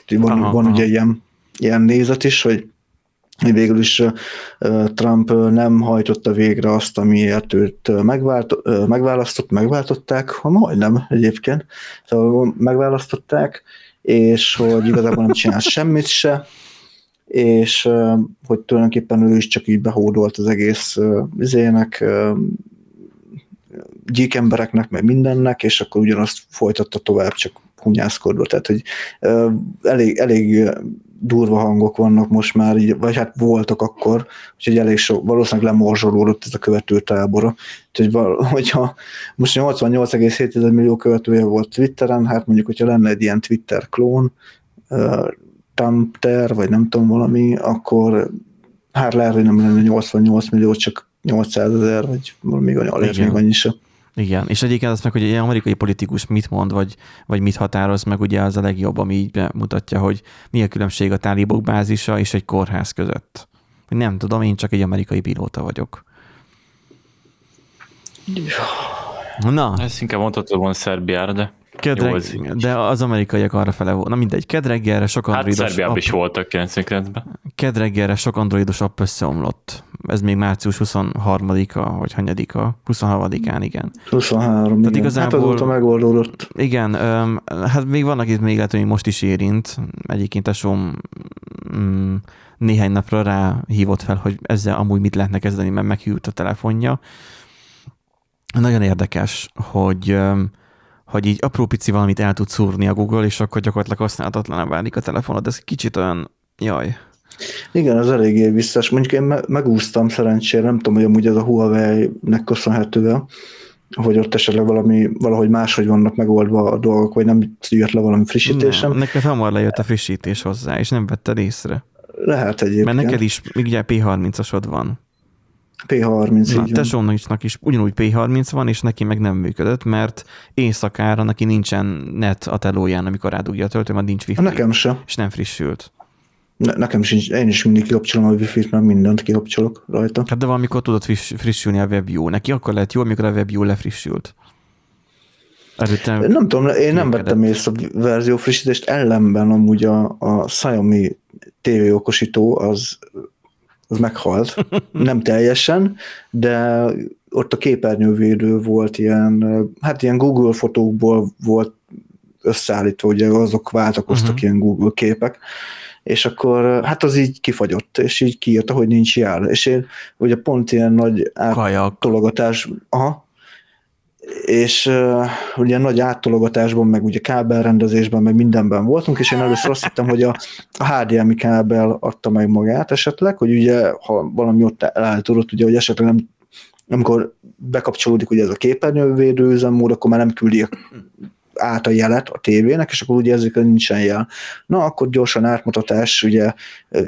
Van, aha, van aha. ugye ilyen, ilyen nézet is, hogy végül is Trump nem hajtotta végre azt, amiért őt megvált, megválasztott, megváltották, ha majdnem egyébként, szóval megválasztották, és hogy igazából nem csinál semmit se, és hogy tulajdonképpen ő is csak így behódolt az egész izének, gyík embereknek, meg mindennek, és akkor ugyanazt folytatta tovább, csak hunyászkodva. Tehát, hogy elég, elég durva hangok vannak most már, így, vagy hát voltak akkor, úgyhogy elég sok, valószínűleg lemorzsolódott ez a követő tábora. Úgyhogy hogyha most 88,7 millió követője volt Twitteren, hát mondjuk, hogyha lenne egy ilyen Twitter klón, uh, Tamter, vagy nem tudom valami, akkor hát lehet, hogy nem lenne 88 millió, csak 800 ezer, vagy valami alig még annyi sem. Igen, és egyébként azt meg, hogy egy amerikai politikus mit mond, vagy, vagy mit határoz meg, ugye az a legjobb, ami így mutatja, hogy mi a különbség a tálibok bázisa és egy kórház között. Nem tudom, én csak egy amerikai pilóta vagyok. Na. Ezt inkább mondhatod volna Szerbiára, de... Kedreg, Jó, de az amerikaiak arra fele volt. Na mindegy, kedreggelre sok hát androidos... Hát Szerbiában is voltak 99-ben. Kedreggelre sok androidos app összeomlott. Ez még március 23-a, vagy hanyadika? 23-án, igen. 23, Tehát igen. Igazából, hát azóta megoldódott. Igen, öm, hát még vannak itt még lehet, hogy most is érint. Egyébként tesóm mm, néhány napra rá hívott fel, hogy ezzel amúgy mit lehetne kezdeni, mert meghűlt a telefonja. Nagyon érdekes, hogy öm, hogy így apró pici valamit el tud szúrni a Google, és akkor gyakorlatilag használhatatlan válik a telefonod. Ez kicsit olyan, jaj. Igen, az eléggé visszás. Mondjuk én me- megúsztam szerencsére, nem tudom, hogy amúgy ez a Huawei-nek köszönhető hogy ott esetleg valami, valahogy máshogy vannak megoldva a dolgok, vagy nem jött le valami frissítésem. Nem, neked hamar lejött a frissítés hozzá, és nem vetted észre. Lehet egyébként. Mert neked is ugye P30-asod van. P30, Na, tesónak is ugyanúgy P30 van, és neki meg nem működött, mert éjszakára neki nincsen net a telóján, amikor rádugja a töltő, mert nincs wifi. Nekem se. És nem frissült. Ne, nekem sincs, én is mindig kikapcsolom a wifi-t, mert mindent kikapcsolok rajta. Hát de valamikor tudod friss, frissülni a WebView. Neki akkor lehet jó, amikor a WebView lefrissült. Előtte nem tudom, én nem vettem észre a verzió frissítést, ellenben amúgy a, a Xiaomi TV okosító az, az meghalt. Nem teljesen, de ott a képernyővédő volt ilyen, hát ilyen Google fotókból volt összeállítva, ugye azok váltakoztak uh-huh. ilyen Google képek, és akkor hát az így kifagyott, és így kiírta, hogy nincs jár. És én ugye pont ilyen nagy áttologatás, aha, és uh, ugye nagy áttologatásban, meg ugye kábelrendezésben, meg mindenben voltunk, és én először azt hittem, hogy a, a HDMI kábel adta meg magát esetleg, hogy ugye, ha valami ott eltudott, ugye, hogy esetleg nem amikor bekapcsolódik ugye ez a képernyővédő üzemmód, akkor már nem küldi át a jelet a tévének, és akkor ugye ezek nincsen jel. Na, akkor gyorsan átmutatás, ugye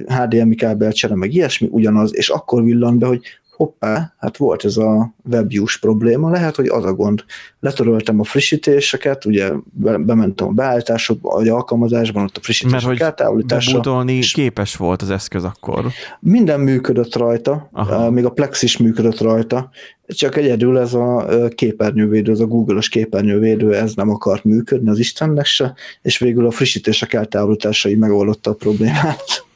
HDMI kábel csere, meg ilyesmi, ugyanaz, és akkor villan be, hogy hoppá, hát volt ez a webviews probléma, lehet, hogy az a gond. Letöröltem a frissítéseket, ugye bementem a beállításokba, vagy alkalmazásban, ott a frissítések Mert eltávolítása. Mert képes volt az eszköz akkor. Minden működött rajta, Aha. még a Plex is működött rajta, csak egyedül ez a képernyővédő, ez a Google-os képernyővédő, ez nem akart működni az Istennek se, és végül a frissítések eltávolításai megoldotta a problémát.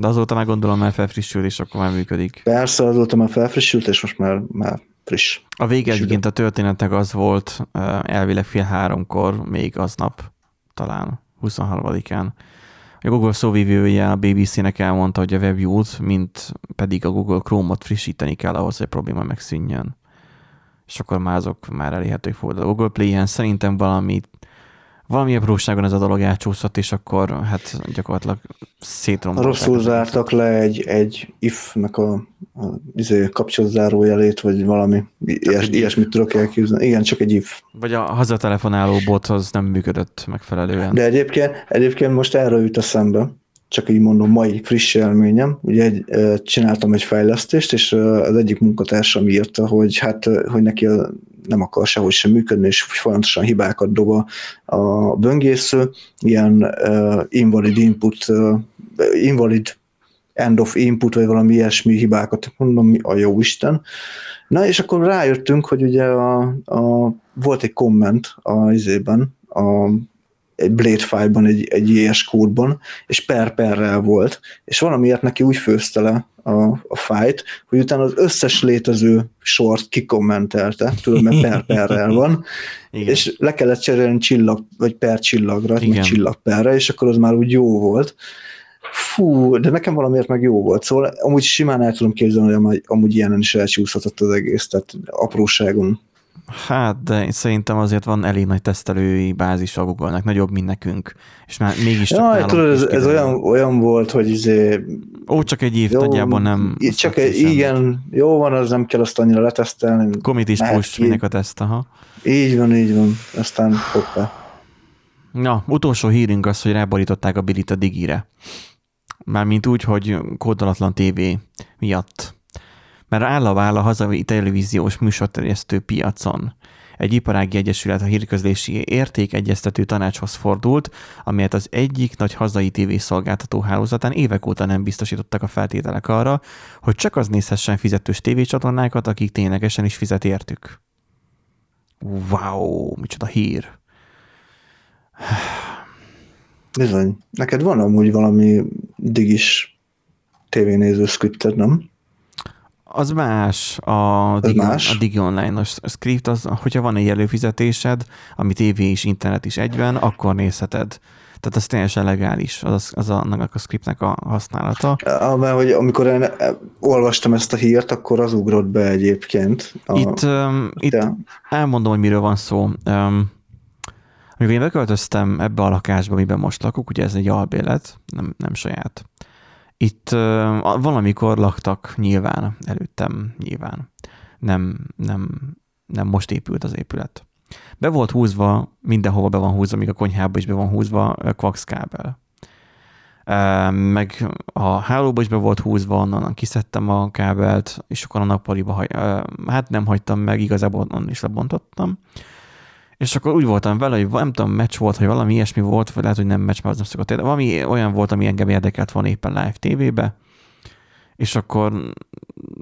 De azóta már gondolom már felfrissült, és akkor már működik. Persze, azóta már felfrissült, és most már, már friss. A vége egyébként a történetek az volt elvileg fél háromkor, még aznap talán, 23-án. A Google szóvívője a BBC-nek elmondta, hogy a WebView-t, mint pedig a Google Chrome-ot frissíteni kell ahhoz, hogy a probléma megszűnjön. És akkor már azok már elérhetők volt. A Google Play-en szerintem valami valami apróságon ez a dolog elcsúszott, és akkor hát gyakorlatilag szétrombolták. Rosszul zártak le egy, egy if-nek a, a izé, kapcsolatzárójelét, vagy valami ilyes, ilyesmit tudok elképzelni. Igen, csak egy if. Vagy a hazatelefonáló bot az nem működött megfelelően. De egyébként, egyébként most erről jut eszembe, csak így mondom, mai friss élményem. Ugye egy, csináltam egy fejlesztést, és az egyik munkatársam írta, hogy hát, hogy neki a nem akar sehogy sem működni, és folyamatosan hibákat dob a, a böngésző, ilyen uh, invalid input, uh, invalid end of input, vagy valami ilyesmi hibákat, mondom, mi a jó Isten. Na, és akkor rájöttünk, hogy ugye a, a, volt egy komment a izében, a egy Blade file-ban, egy, egy JS kódban, és per-perrel volt, és valamiért neki úgy főzte le a, a fájt, hogy utána az összes létező sort kikommentelte, tudom, mert per-perrel van, Igen. és le kellett cserélni csillag, vagy per csillagra, Igen. meg csillagperre, és akkor az már úgy jó volt. Fú, de nekem valamiért meg jó volt, szóval amúgy simán el tudom képzelni, hogy amúgy ilyenen is elcsúszhatott az egész, tehát apróságon Hát, de szerintem azért van elég nagy tesztelői bázis a Google-nek, nagyobb, mint nekünk, és már mégis csak ja, tudod, ez, ez olyan, olyan volt, hogy izé... Ó, csak egy év, nagyjából nem... Csak egy, igen, jó van, az nem kell azt annyira letesztelni. Komit is push, minek a teszt, aha. Így van, így van, aztán hoppá. Na, utolsó hírünk az, hogy ráborították a Bilit a Digire. Mármint úgy, hogy kódolatlan TV miatt mert áll a váll hazai televíziós műsorterjesztő piacon. Egy iparági egyesület a hírközlési értékegyeztető tanácshoz fordult, amelyet az egyik nagy hazai tévészolgáltató hálózatán évek óta nem biztosítottak a feltételek arra, hogy csak az nézhessen fizetős tévécsatornákat, akik ténylegesen is fizet értük. Wow, micsoda hír. Bizony. Neked van amúgy valami digis tévénéző scripted, nem? Az más. A, Digi, más? a Digi Online-os script, az, hogyha van egy előfizetésed, ami tévé és internet is egyben, akkor nézheted. Tehát az teljesen legális, az, az annak a scriptnek a használata. Mert hogy amikor én olvastam ezt a hírt, akkor az ugrott be egyébként. A, itt, um, itt elmondom, hogy miről van szó. Um, Amikor én beköltöztem ebbe a lakásba, amiben most lakok, ugye ez egy albélet, nem, nem saját. Itt valamikor laktak nyilván, előttem nyilván. Nem, nem, nem most épült az épület. Be volt húzva, mindenhova be van húzva, még a konyhába is be van húzva coax kábel. Uh, meg a hálóba is be volt húzva, onnan kiszedtem a kábelt, és akkor a nappaliba, hát nem hagytam meg, igazából onnan is lebontottam. És akkor úgy voltam vele, hogy nem tudom, meccs volt, hogy valami ilyesmi volt, vagy lehet, hogy nem meccs, mert az nem szokott érde. Valami olyan volt, ami engem érdekelt volna éppen live tévébe, és akkor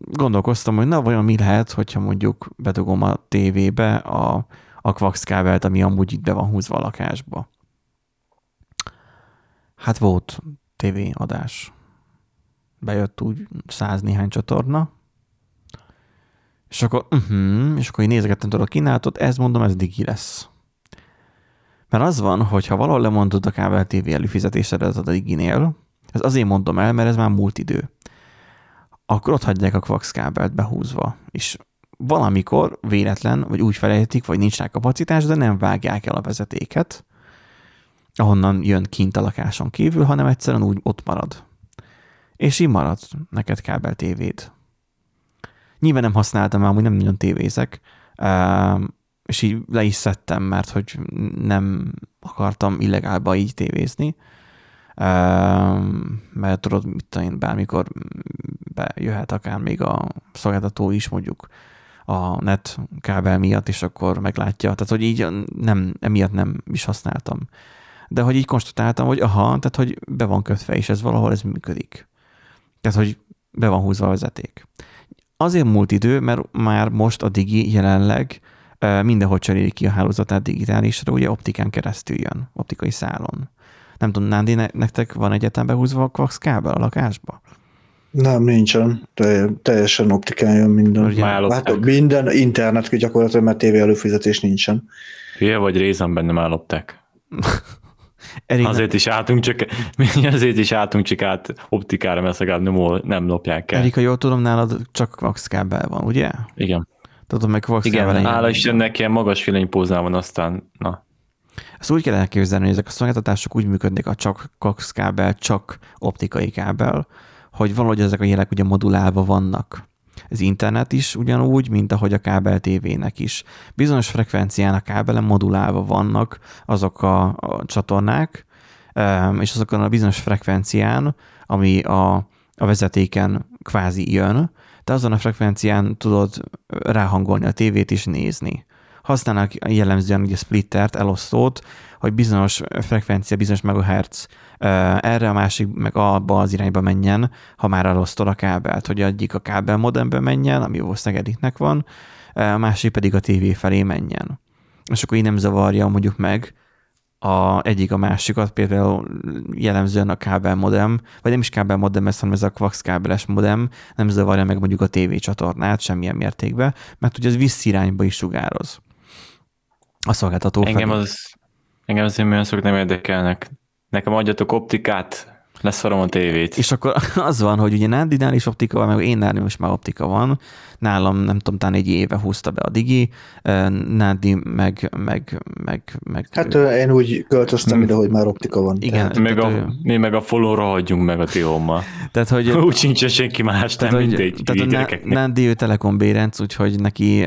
gondolkoztam, hogy na, vajon mi lehet, hogyha mondjuk bedugom a tévébe a, a Quax kábelt, ami amúgy itt be van húzva a lakásba. Hát volt TV adás. Bejött úgy száz néhány csatorna, és akkor, uh-huh, és akkor én nézegettem tudod a kínálatot, ez mondom, ez digi lesz. Mert az van, hogy ha valahol lemondod a kábel TV előfizetésedet a diginél, ez azért mondom el, mert ez már múlt idő. Akkor ott hagyják a Quax kábelt behúzva, és valamikor véletlen, vagy úgy felejtik, vagy nincs rá kapacitás, de nem vágják el a vezetéket, ahonnan jön kint a lakáson kívül, hanem egyszerűen úgy ott marad. És így marad neked kábel tévéd. Nyilván nem használtam, amúgy nem nagyon tévézek, és így le is szedtem, mert hogy nem akartam illegálba így tévézni, mert tudod, mit tudom én, bármikor bejöhet akár még a szolgáltató is mondjuk a net kábel miatt, és akkor meglátja. Tehát, hogy így nem, emiatt nem is használtam. De hogy így konstatáltam, hogy aha, tehát, hogy be van kötve, és ez valahol ez működik. Tehát, hogy be van húzva a vezeték. Azért múlt idő, mert már most a Digi jelenleg mindenhol cseréli ki a hálózatát digitálisra, ugye optikán keresztül jön, optikai szálon. Nem tudom, Nándi, nektek van egyetem behúzva a Quax kábel a lakásba? Nem, nincsen. Te, teljesen optikán jön minden. Hát, minden internet gyakorlatilag, mert tévé előfizetés nincsen. Hülye vagy részem benne már lopták. Erik azért is álltunk csak, azért is álltunk csak át optikára, mert legalább nem, nem lopják el. Erika, jól tudom, nálad csak Quax kábel van, ugye? Igen. Tudom, meg Quax Igen, hála Istennek ilyen magas fénypózán van, aztán na. Ezt úgy kell elképzelni, hogy ezek a szolgáltatások úgy működnek, a csak Cox kábel, csak optikai kábel, hogy valahogy ezek a jelek ugye modulálva vannak. Az internet is ugyanúgy, mint ahogy a kábel tévének is. Bizonyos frekvencián a kábelen modulálva vannak azok a, a csatornák, és azokon a bizonyos frekvencián, ami a, a vezetéken kvázi jön, de azon a frekvencián tudod ráhangolni a tévét és nézni. Használnak jellemzően ugye splittert, elosztót, hogy bizonyos frekvencia, bizonyos megahertz erre a másik meg abba az irányba menjen, ha már elosztod a kábelt, hogy egyik a kábel modembe menjen, ami valószínűleg ediknek van, a másik pedig a tévé felé menjen. És akkor így nem zavarja mondjuk meg a egyik a másikat, például jellemzően a kábel modem, vagy nem is kábel modem, hanem ez a Quax kábeles modem nem zavarja meg mondjuk a TV csatornát semmilyen mértékben, mert ugye az visszirányba is sugároz. A szolgáltató Engem felé. az, engem az szok nem érdekelnek. Nekem adjatok optikát, leszarom a tévét. És akkor az van, hogy ugye Nádinál is optika van, meg én nálam is már optika van. Nálam nem tudom, talán egy éve húzta be a Digi, Nádi meg, meg, meg, meg Hát én úgy költöztem ide, hogy már optika van. Igen. Tehát, meg a, ő... mi meg a follow hagyjunk meg a Tiommal. Tehát, hogy, úgy sincs senki más, tehát, nem mindegy. Tehát a Nádi ő Telekom bérenc, úgyhogy neki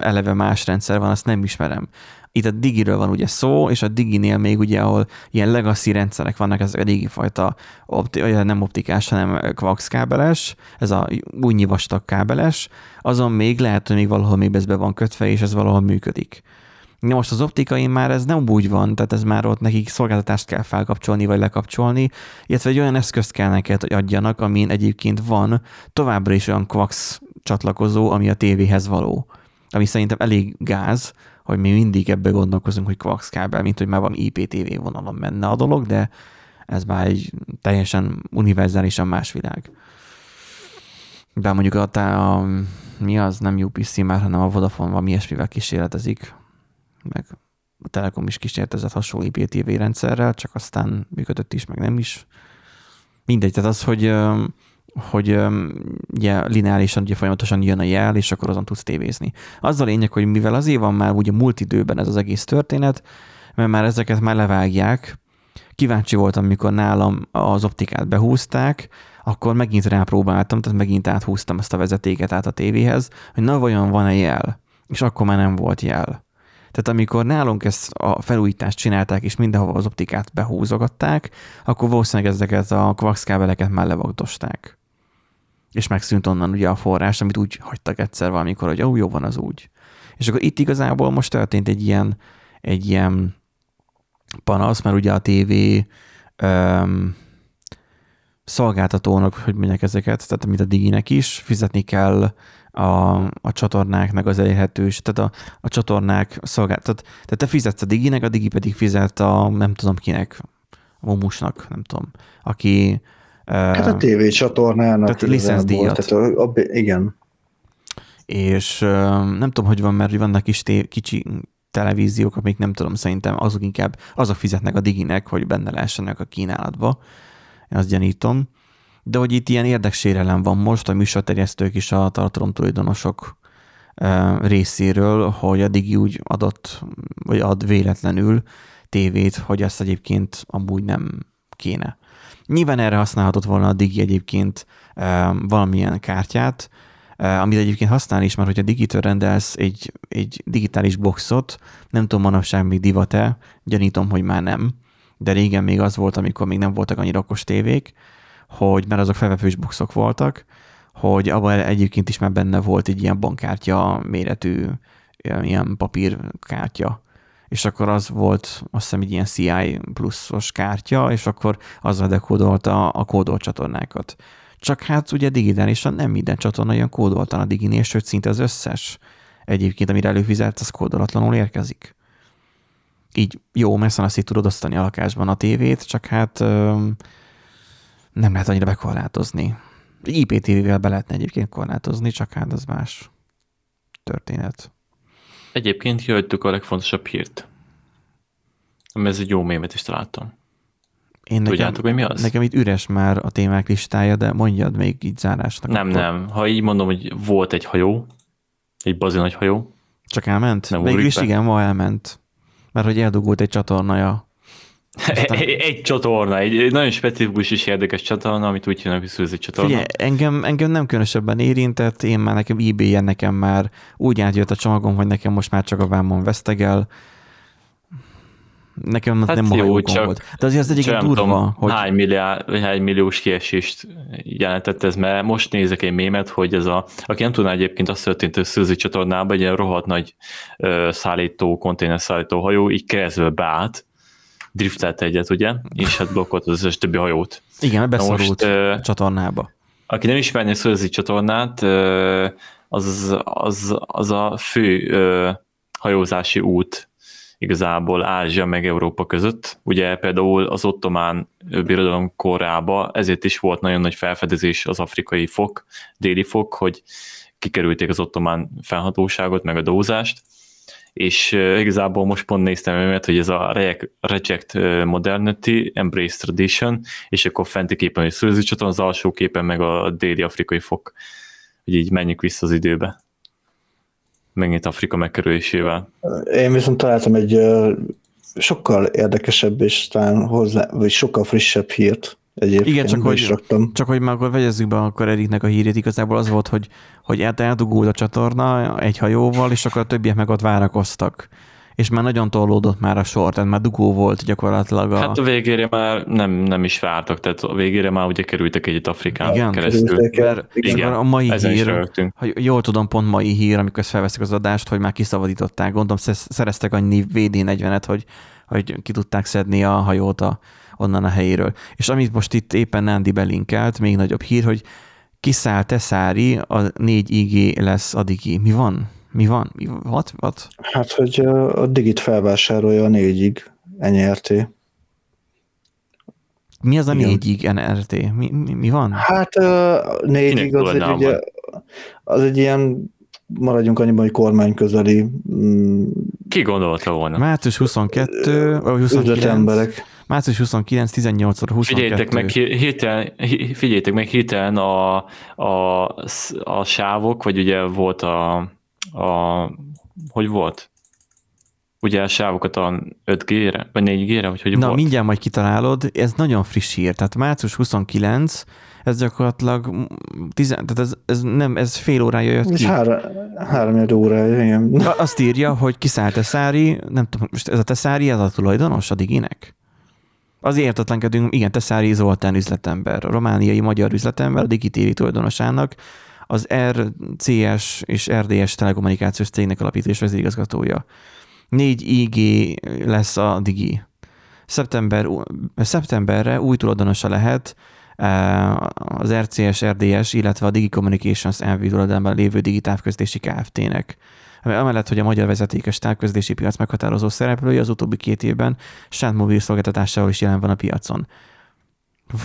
eleve más rendszer van, azt nem ismerem. Itt a digiről van ugye szó, és a diginél még ugye, ahol ilyen legacy rendszerek vannak, ezek a digi fajta opti, nem optikás, hanem coax kábeles, ez a új vastag kábeles, azon még lehet, hogy még valahol még ez van kötve, és ez valahol működik. Na most az optikai már ez nem úgy van, tehát ez már ott nekik szolgáltatást kell felkapcsolni vagy lekapcsolni, illetve egy olyan eszközt kell neked, hogy adjanak, amin egyébként van továbbra is olyan coax csatlakozó, ami a tévéhez való. Ami szerintem elég gáz, hogy mi mindig ebbe gondolkozunk, hogy coax kábel, mint hogy már van IPTV vonalon menne a dolog, de ez már egy teljesen univerzálisan más világ. De mondjuk a, a, mi az, nem UPC már, hanem a Vodafone valami ilyesmivel kísérletezik, meg a Telekom is kísérletezett hasonló IPTV rendszerrel, csak aztán működött is, meg nem is. Mindegy, tehát az, hogy hogy ugye lineárisan ugye folyamatosan jön a jel, és akkor azon tudsz tévézni. Az a lényeg, hogy mivel azért van már ugye múlt időben ez az egész történet, mert már ezeket már levágják. Kíváncsi voltam, mikor nálam az optikát behúzták, akkor megint rápróbáltam, tehát megint áthúztam ezt a vezetéket át a tévéhez, hogy na vajon van-e jel? És akkor már nem volt jel. Tehát amikor nálunk ezt a felújítást csinálták, és mindenhova az optikát behúzogatták, akkor valószínűleg ezeket a coax kábeleket már levagdosták. És megszűnt onnan ugye a forrás, amit úgy hagytak egyszer valamikor, hogy ó, jó van az úgy. És akkor itt igazából most történt egy ilyen, egy ilyen panasz, mert ugye a TV um, szolgáltatónak, hogy mondják ezeket, tehát mint a Diginek is, fizetni kell a, a csatornák, meg az elérhetős, tehát a, a csatornák szolgáltat. Tehát te fizetsz a Diginek, a Digi pedig fizet a nem tudom kinek, a Momusnak, nem tudom, aki... Hát a TV csatornának. Tehát licenszdíjat. Tehát a, a, igen. És nem tudom, hogy van, mert vannak kis té- kicsi televíziók, amik nem tudom, szerintem azok inkább, azok fizetnek a Diginek, hogy benne lehessenek a kínálatba. Én azt gyanítom de hogy itt ilyen érdeksérelem van most a műsorterjesztők és a tartalomtulajdonosok részéről, hogy addig úgy adott, vagy ad véletlenül tévét, hogy ezt egyébként amúgy nem kéne. Nyilván erre használhatott volna a Digi egyébként valamilyen kártyát, amit egyébként használ is, mert hogyha Digitől rendelsz egy, egy digitális boxot, nem tudom manapság még divat-e, gyanítom, hogy már nem, de régen még az volt, amikor még nem voltak annyira okos tévék, hogy mert azok felvevős boxok voltak, hogy abban egyébként is már benne volt egy ilyen bankkártya méretű ilyen papírkártya, és akkor az volt azt hiszem egy ilyen CI pluszos kártya, és akkor azzal dekódolta a kódolt csatornákat. Csak hát ugye digitálisan nem minden csatorna olyan kódoltan a diginél, sőt szinte az összes egyébként, amire előfizet, az kódolatlanul érkezik. Így jó, messze azt így tudod osztani a lakásban a tévét, csak hát nem lehet annyira bekorlátozni. IPTV-vel be lehetne egyébként korlátozni, csak hát az más történet. Egyébként kihagytuk a legfontosabb hírt. Ez egy jó mémet is találtam. Én Tudjátok, hogy mi az? Nekem itt üres már a témák listája, de mondjad még így zárásnak. Nem, akkor. nem. Ha így mondom, hogy volt egy hajó, egy bazi nagy hajó. Csak elment? Nem Végül is igen, ma elment. Mert hogy eldugult egy csatornaja aztán... Egy csatorna, egy nagyon specifikus és érdekes csatorna, amit úgy hívnak, hogy Suzy csatorna. Figyelj, engem, engem nem különösebben érintett, én már nekem ebay-en nekem már úgy átjött a csomagom, hogy nekem most már csak a vámon vesztegel. Nekem hát nem jó, csak, volt. De azért az egyik durva, tudom, hogy... Hány, milliárd, hány milliós kiesést jelentett ez, mert most nézek egy mémet, hogy ez a, aki nem tudná egyébként azt történt, hogy Suzy csatornában egy ilyen rohadt nagy ö, szállító, konténer szállító hajó így keresztül beállt, driftelt egyet, ugye, és hát blokkolt az összes többi hajót. Igen, beszorult most, a csatornába. Aki nem ismerné a Suezi csatornát, az, az, az a fő hajózási út igazából Ázsia meg Európa között. Ugye például az ottomán birodalom korába ezért is volt nagyon nagy felfedezés az afrikai fok, déli fok, hogy kikerülték az ottomán felhatóságot, meg a dózást, és igazából most pont néztem mert hogy ez a Reject Modernity, Embrace Tradition, és akkor fenti képen egy szőző csatorna, az alsó képen meg a déli afrikai fok, hogy így menjünk vissza az időbe. Megint Afrika megkerülésével. Én viszont találtam egy sokkal érdekesebb és talán hozzá, vagy sokkal frissebb hírt, Egyébként Igen, csak hogy, raktam. csak hogy már akkor vegyezzük be akkor Eriknek a hírét, igazából az volt, hogy, hogy eldugult a csatorna egy hajóval, és akkor a többiek meg ott várakoztak és már nagyon tolódott már a sor, tehát már dugó volt gyakorlatilag. A... Hát a végére már nem, nem is vártak, tehát a végére már ugye kerültek egyet Afrikán Igen, keresztül. Mert, Igen, a mai Ezen hír, ha jól tudom, pont mai hír, amikor ezt felveszik az adást, hogy már kiszabadították, gondolom szereztek annyi VD40-et, hogy, hogy ki tudták szedni a hajót a, onnan a helyéről. És amit most itt éppen Nandi belinkelt, még nagyobb hír, hogy kiszáll Teszári, a 4IG lesz a Digi. Mi van? Mi van? Mi, what? what? Hát, hogy a Digit felvásárolja a 4-ig NRT. Mi az a 4-ig NRT? Mi, mi, mi van? Hát a 4-ig az egy, ugye, az egy ilyen maradjunk annyiban, hogy kormány közeli. Mm, Ki gondolta volna? Március 22, vagy 29. emberek március 29, 18 óra 22. Figyeljetek meg, hirtelen, figyeljetek meg hirtelen a, a, a sávok, vagy ugye volt a, a hogy volt? ugye a sávokat a 5G-re, vagy 4G-re, vagy hogy Na, volt? mindjárt majd kitalálod, ez nagyon friss hír, tehát március 29, ez gyakorlatilag, tizen, tehát ez, ez, nem, ez fél órája jött Ez ki. három, három órája, igen. A- Azt írja, hogy kiszállt Teszári, nem tudom, most ez a Teszári, ez a tulajdonos a Diginek? Azért értetlenkedünk, igen, Teszári Zoltán üzletember, a romániai magyar üzletember, a Digitéri tulajdonosának, az RCS és RDS telekommunikációs cégnek alapító és vezérigazgatója. 4 IG lesz a Digi. Szeptember, szeptemberre új tulajdonosa lehet eh, az RCS, RDS, illetve a Digi Communications elvi tulajdonban lévő digitávközlési Kft-nek. Ami Amellett, hogy a magyar vezetékes távközlési piac meghatározó szereplője az utóbbi két évben saját mobil szolgáltatásával is jelen van a piacon.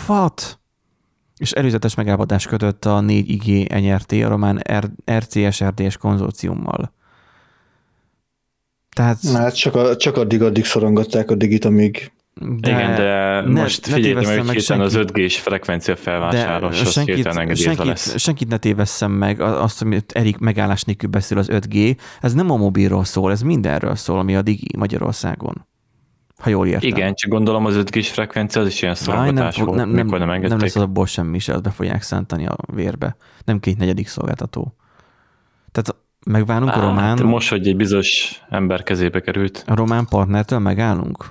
What? És előzetes megállapodást kötött a 4IG NRT, a román RCS RDS konzorciummal. Tehát, hát csak, a, csak addig-addig szorongatták a digit, amíg de, Igen, de ne- most figyeljte tévesszem meg, hogy hirtelen az senkit. 5G-s frekvencia felvásárlás, az hirtelen engedélyezve lesz. senkit ne tévesszem meg, azt, amit Erik megállás nélkül beszél az 5G, ez nem a mobilról szól, ez mindenről szól, ami a Digi Magyarországon. Ha jól értem. Igen, csak gondolom az 5G-s frekvencia az is ilyen Áj, nem, fog, nem, nem, nem nem, engedték. lesz abból semmi se, azt be fogják szántani a vérbe. Nem két negyedik szolgáltató. Tehát megválunk a Á, román, hát Most, hogy egy bizonyos ember kezébe került. a román partnertől megállunk?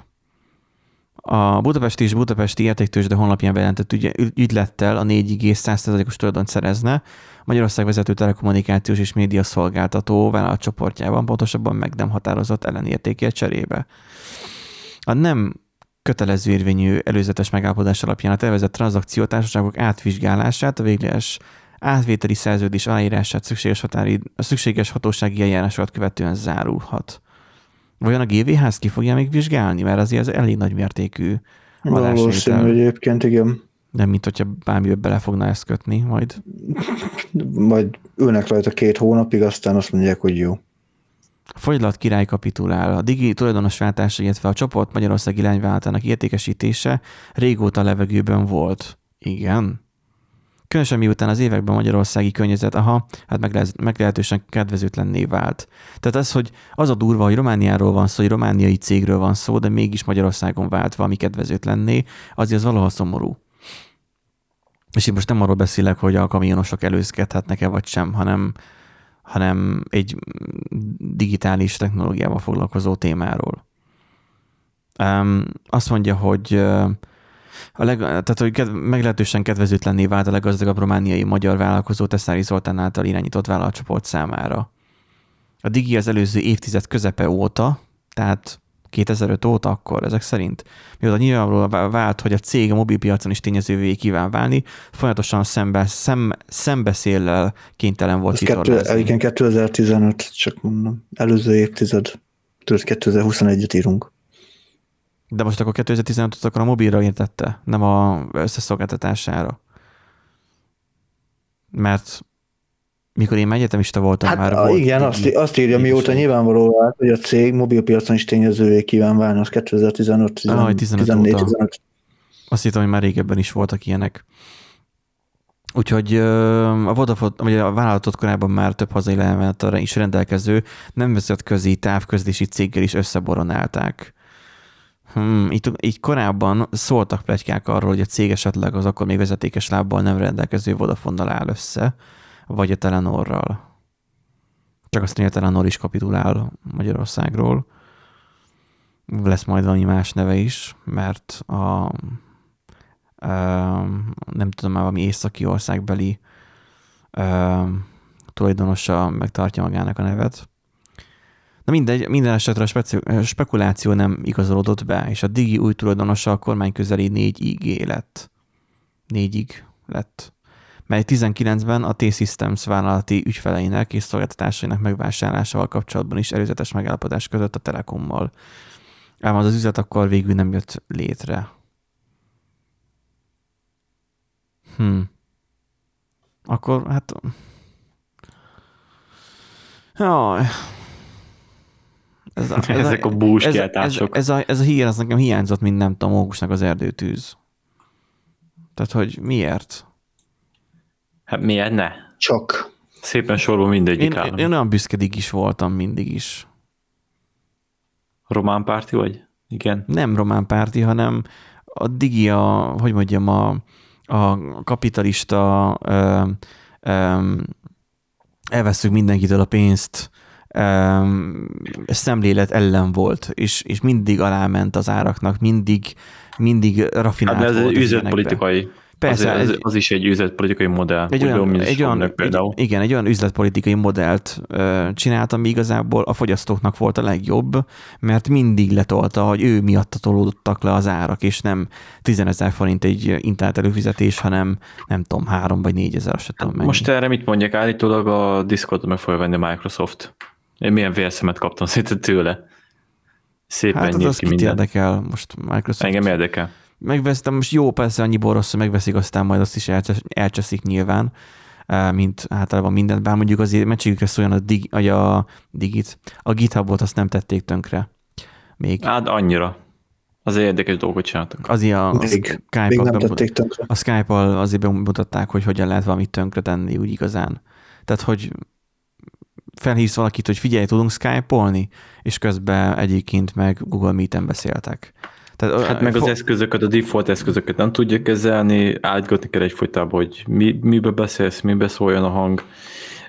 A Budapesti és Budapesti Értéktősde honlapján bejelentett ügy, ügylettel a 4G 100%-os tulajdont szerezne Magyarország vezető telekommunikációs és média szolgáltató vállalatcsoportjában, pontosabban meg nem határozott ellenértékért cserébe. A nem kötelező érvényű előzetes megállapodás alapján a tervezett tranzakciótársaságok átvizsgálását, a végleges átvételi szerződés aláírását szükséges, határi, szükséges hatósági eljárásokat követően zárulhat. Vajon a GVH ezt ki fogja még vizsgálni? Mert azért ez elég nagy mértékű valószínű egyébként, igen. Nem, mint hogyha bármibe bele fogna ezt kötni majd. Majd ülnek rajta két hónapig, aztán azt mondják, hogy jó. A fogylat király kapitulál. A digi tulajdonos váltása, illetve a csoport Magyarországi lányvállalatának értékesítése régóta levegőben volt. Igen. Különösen miután az években magyarországi környezet, aha, hát meglez- meglehetősen kedvezőtlenné vált. Tehát az, hogy az a durva, hogy Romániáról van szó, hogy romániai cégről van szó, de mégis Magyarországon vált valami kedvezőtlenné, azért az valahol szomorú. És én most nem arról beszélek, hogy a kamionosok előzkedhetnek-e vagy sem, hanem, hanem egy digitális technológiával foglalkozó témáról. Um, azt mondja, hogy a leg, tehát, hogy ked, meglehetősen kedvezőtlenné vált a leggazdagabb romániai magyar vállalkozó Teszári Zoltán által irányított vállalatcsoport számára. A Digi az előző évtized közepe óta, tehát 2005 óta akkor ezek szerint, mióta nyilvánvalóan vált, hogy a cég a mobilpiacon is tényezővé kíván válni, folyamatosan szembe, szem, szembeszéllel kénytelen volt vitorlázni. igen, 2015, csak mondom. Előző évtized. Tudod, 2021-et írunk. De most akkor 2015-öt akkor a mobilra értette, nem a összeszolgáltatására. Mert mikor én egyetemista voltam, Hát már a, volt. igen, azt, azt írja, mióta nyilvánvaló vált, hogy a cég mobilpiacon is tényezővé kíván válni, az 2015 Ah, 15 14 óta. 15 Azt hittem, hogy már régebben is voltak ilyenek. Úgyhogy a Vodafone, vagy a vállalatot korábban már több hazai leveltarra is rendelkező nemzetközi távközlési céggel is összeboronálták. Hmm, így, így korábban szóltak pletykák arról, hogy a cég esetleg az akkor még vezetékes lábbal nem rendelkező Vodafonnal áll össze, vagy a Telenorral. Csak azt mondja, a Telenor is kapitulál Magyarországról. Lesz majd valami más neve is, mert a nem tudom már valami északi országbeli tulajdonosa megtartja magának a nevet. Na mindegy, minden esetre a spekuláció nem igazolódott be, és a Digi új tulajdonosa a kormány közeli 4IG lett. 4ig lett. Mely 19-ben a T-Systems vállalati ügyfeleinek és szolgáltatásainak megvásárlásával kapcsolatban is előzetes megállapodás között a Telekommal. Ám az, az üzlet akkor végül nem jött létre. Hm. Akkor hát... Jaj. Ez a, ez Ezek a ez, búskiáltások. ez, ez, a, ez a hír, az nekem hiányzott, mint nem tudom, Mókusnak az erdőtűz. Tehát, hogy miért? Hát miért ne? Csak. Szépen sorban mindegyik Én, állam. én olyan büszkedik is voltam mindig is. Román párti vagy? Igen. Nem román párti, hanem a digi, a, hogy mondjam, a, a kapitalista ö, ö, elveszünk mindenkitől a pénzt, ö, szemlélet ellen volt, és, és mindig aláment az áraknak, mindig, mindig rafinált Hát, ez volt az üzletpolitikai. Persze, az, ez, ez- az is egy üzletpolitikai modell. egy olyan, mint egy, olyan, egy, igen, egy olyan üzletpolitikai modellt ö, csinált, ami igazából a fogyasztóknak volt a legjobb, mert mindig letolta, hogy ő miatt tolódtak le az árak, és nem 10 ezer forint egy internet előfizetés, hanem nem tudom, 3 vagy 4 ezer, se tudom mennyi. Most erre mit mondják? Állítólag a Discordot meg fogja venni a Microsoft. Én milyen vérszemet kaptam szinte tőle. Szépen hát az, az ki minden. érdekel most Microsoft. Engem érdekel. Megvesztem, most jó, persze annyiból rossz, hogy megveszik, aztán majd azt is elcsesz, elcseszik nyilván, eh, mint általában mindent, bár mondjuk azért meccségükre szóljon a, dig, vagy a digit, a GitHubot azt nem tették tönkre. Még. Hát annyira. Az érdekes dolgot csináltak. Azért a, a Skype-al a Skype-al azért bemutatták, hogy hogyan lehet valamit tönkre tenni úgy igazán. Tehát, hogy felhívsz valakit, hogy figyelj, tudunk Skype-olni, és közben egyébként meg Google Meet-en beszéltek. Tehát, Hát meg az eszközöket, a default eszközöket nem tudja kezelni, állítgatni kell egyfolytában, hogy mi, mibe beszélsz, mibe szóljon a hang.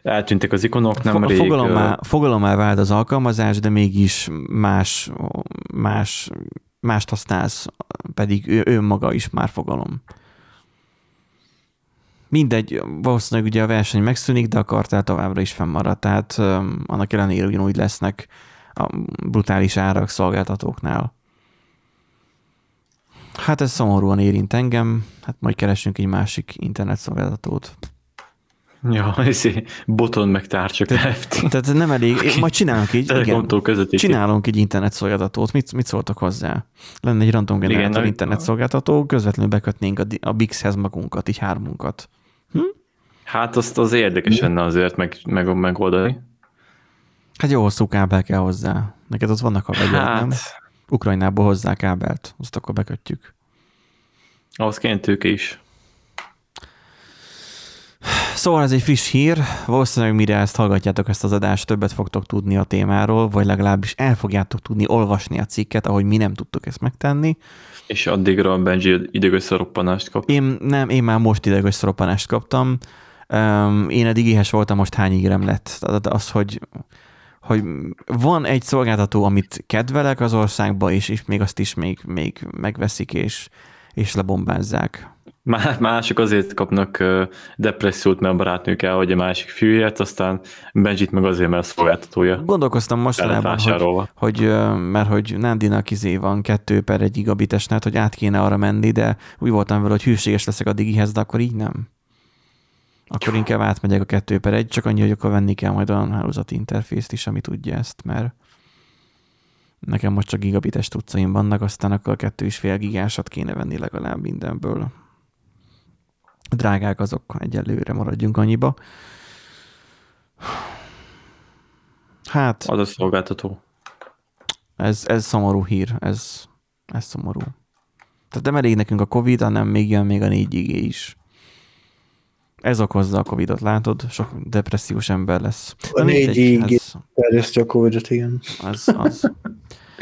Eltűntek az ikonok, nem rég. Fogalommá, fogalommá vált az alkalmazás, de mégis más, más, mást használsz, pedig ő, ő maga is már fogalom. Mindegy, valószínűleg ugye a verseny megszűnik, de a kartel továbbra is fennmarad, tehát annak ellenére ugyanúgy lesznek a brutális árak szolgáltatóknál. Hát ez szomorúan érint engem, hát majd keresünk egy másik internetszolgáltatót. Ja, ezé, boton meg tárcsak FT. Tehát nem elég, majd csinálunk egy, igen. Csinálunk egy internetszolgáltatót, mit, mit szóltak hozzá? Lenne egy random generátor internetszolgáltató, közvetlenül bekötnénk a, a Bixhez magunkat, így hármunkat. Hát azt az érdekes lenne azért meg, meg, megoldani. Hát jó hosszú kábel kell hozzá. Neked ott vannak a vegyek, hát. nem? Ukrajnából hozzá kábelt, azt akkor bekötjük. ahhoz kéne tőke is. Szóval ez egy friss hír, valószínűleg mire ezt hallgatjátok ezt az adást, többet fogtok tudni a témáról, vagy legalábbis el fogjátok tudni olvasni a cikket, ahogy mi nem tudtuk ezt megtenni. És addigra a Benji idegösszeroppanást kap. Én nem, én már most idegös szoropanást kaptam. Um, én eddig éhes voltam, most hány ígérem lett. Tehát az, hogy, hogy van egy szolgáltató, amit kedvelek az országba, és, és még azt is még, még megveszik, és, és lebombázzák. Má- Mások azért kapnak depressziót, mert a barátnők elhagyja a másik fiúját, aztán Benjit meg azért, mert a szolgáltatója Gondolkoztam mostanában, hogy, hogy mert hogy Nandinak izé van kettő per egy gigabites net, hogy át kéne arra menni, de úgy voltam vele, hogy hűséges leszek a digihez, de akkor így nem. Akkor inkább átmegyek a kettő per egy, csak annyi, hogy akkor venni kell majd olyan hálózati interfészt is, ami tudja ezt, mert nekem most csak gigabites tudcaim vannak, aztán akkor a kettő és fél gigásat kéne venni legalább mindenből. Drágák azok, egyelőre maradjunk annyiba. Hát, Az a szolgáltató. ez, ez szomorú hír, ez, ez szomorú. Tehát nem elég nekünk a Covid, hanem még jön még a 4G is. Ez okozza a Covidot, látod? Sok depressziós ember lesz. A Na mindegy, 4G ez, terjesztje a Covid-ot, igen. az, az.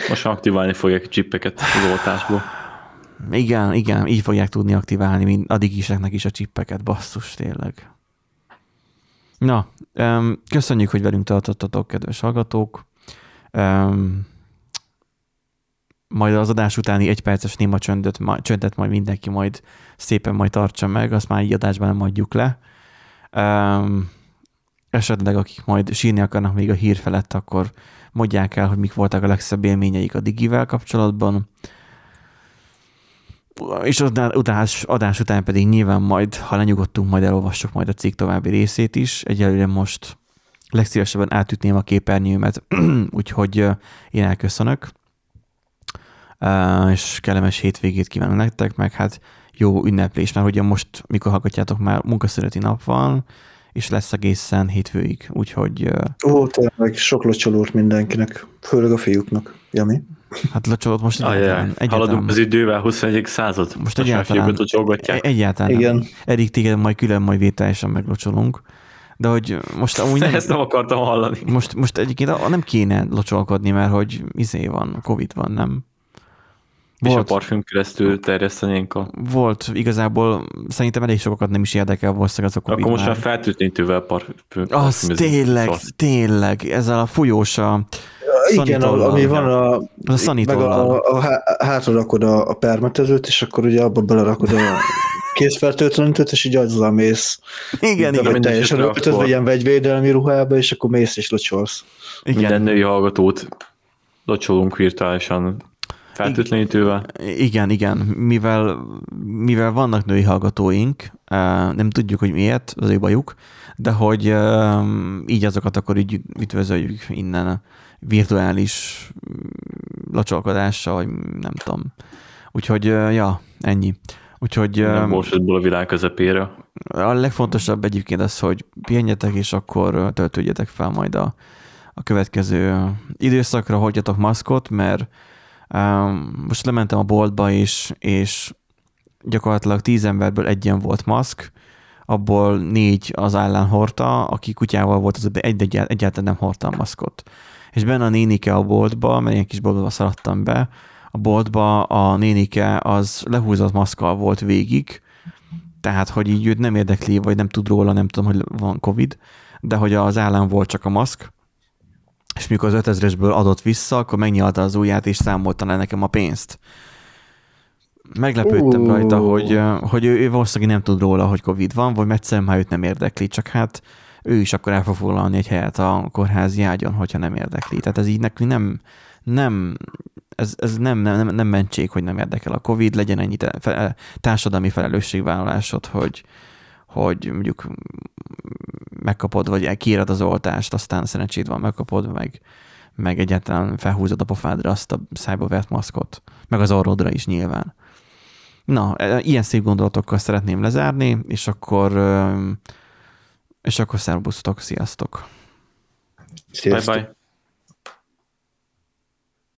Most aktiválni fogják a csippeket az oltásból. Igen, igen, így fogják tudni aktiválni mind a digiseknek is a csippeket, basszus, tényleg. Na, köszönjük, hogy velünk tartottatok, kedves hallgatók. Majd az adás utáni egy perces néma csöndet, csöndet majd mindenki majd szépen majd tartsa meg, azt már így adásban nem adjuk le. Esetleg akik majd sírni akarnak még a hír felett, akkor mondják el, hogy mik voltak a legszebb élményeik a digivel kapcsolatban és az adás, adás után pedig nyilván majd, ha lenyugodtunk, majd elolvassuk majd a cikk további részét is. Egyelőre most legszívesebben átütném a képernyőmet, úgyhogy én elköszönök, és kellemes hétvégét kívánok nektek, meg hát jó ünneplés, mert ugye most, mikor hallgatjátok, már munkaszüneti nap van, és lesz egészen hétfőig, úgyhogy Ó, tényleg sok locsolót mindenkinek, főleg a fiúknak. Jami? Hát locsolott most Ajaj, egyáltalán, haladunk az idővel, 21. század. Most már egyáltalán- locsolgatják. egyáltalán nem. Igen. Eddig téged majd külön majd vételesen meglocsolunk, De hogy most amúgy nem, Ezt nem akartam hallani. most, most egyébként nem kéne locsolkodni, mert hogy izé van, Covid van, nem? És a Volt, parfüm keresztül terjesztenénk a... volt igazából, szerintem elég sokakat nem is érdekel valószínűleg az a Covid Akkor most már fertőtlenítővel parfüm. Az tényleg, Szóval- tényleg, ezzel a folyósa, Igen, Szanitollal. ami van a, a meg a, a, há- hátra rakod a, a permetezőt, és akkor ugye abba belerakod a készfertőtlenítőt, és így azzal mész. Igen, igen, vagy minden teljesen öltözve ilyen vegyvédelmi ruhába, és akkor mész és locsolsz. Minden igen, női hallgatót locsolunk virtuálisan fertőtlenítővel. igen, igen, mivel, mivel vannak női hallgatóink, eh, nem tudjuk, hogy miért, az ő bajuk, de hogy eh, így azokat akkor így üdvözöljük innen a virtuális mm, locsolkodással, vagy nem tudom. Úgyhogy, ja, ennyi. Úgyhogy Nem bullshitból a világ közepére. A legfontosabb egyébként az, hogy pihenjetek, és akkor töltődjetek fel majd a, a következő időszakra, hagyjatok maszkot, mert um, most lementem a boltba, és, és gyakorlatilag tíz emberből egyen volt maszk, abból négy az állán hordta, aki kutyával volt, az egy, egyáltalán nem hordta a maszkot. És benne a nénike a boltba, mert ilyen kis boltba szaladtam be, a boltba a nénike az lehúzott maszkkal volt végig, tehát, hogy így őt nem érdekli, vagy nem tud róla, nem tudom, hogy van Covid, de hogy az állán volt csak a maszk, és mikor az 5000-esből adott vissza, akkor megnyalta az ujját, és számolta le nekem a pénzt. Meglepődtem rajta, hogy, hogy ő, ő valószínűleg nem tud róla, hogy Covid van, vagy egyszerűen már őt nem érdekli, csak hát ő is akkor el fog foglalni egy helyet a kórházi ágyon, hogyha nem érdekli. Tehát ez így neki nem, nem ez, ez nem, nem, nem mentség, hogy nem érdekel a Covid, legyen ennyi te- fe- társadalmi felelősségvállalásod, hogy, hogy mondjuk megkapod, vagy kiírod az oltást, aztán szerencséd van, megkapod, meg, meg egyáltalán felhúzod a pofádra azt a szájba vett maszkot, meg az orrodra is nyilván. Na, e- ilyen szép gondolatokkal szeretném lezárni, és akkor és akkor szervusztok, sziasztok! Bye Sziasztok. bye.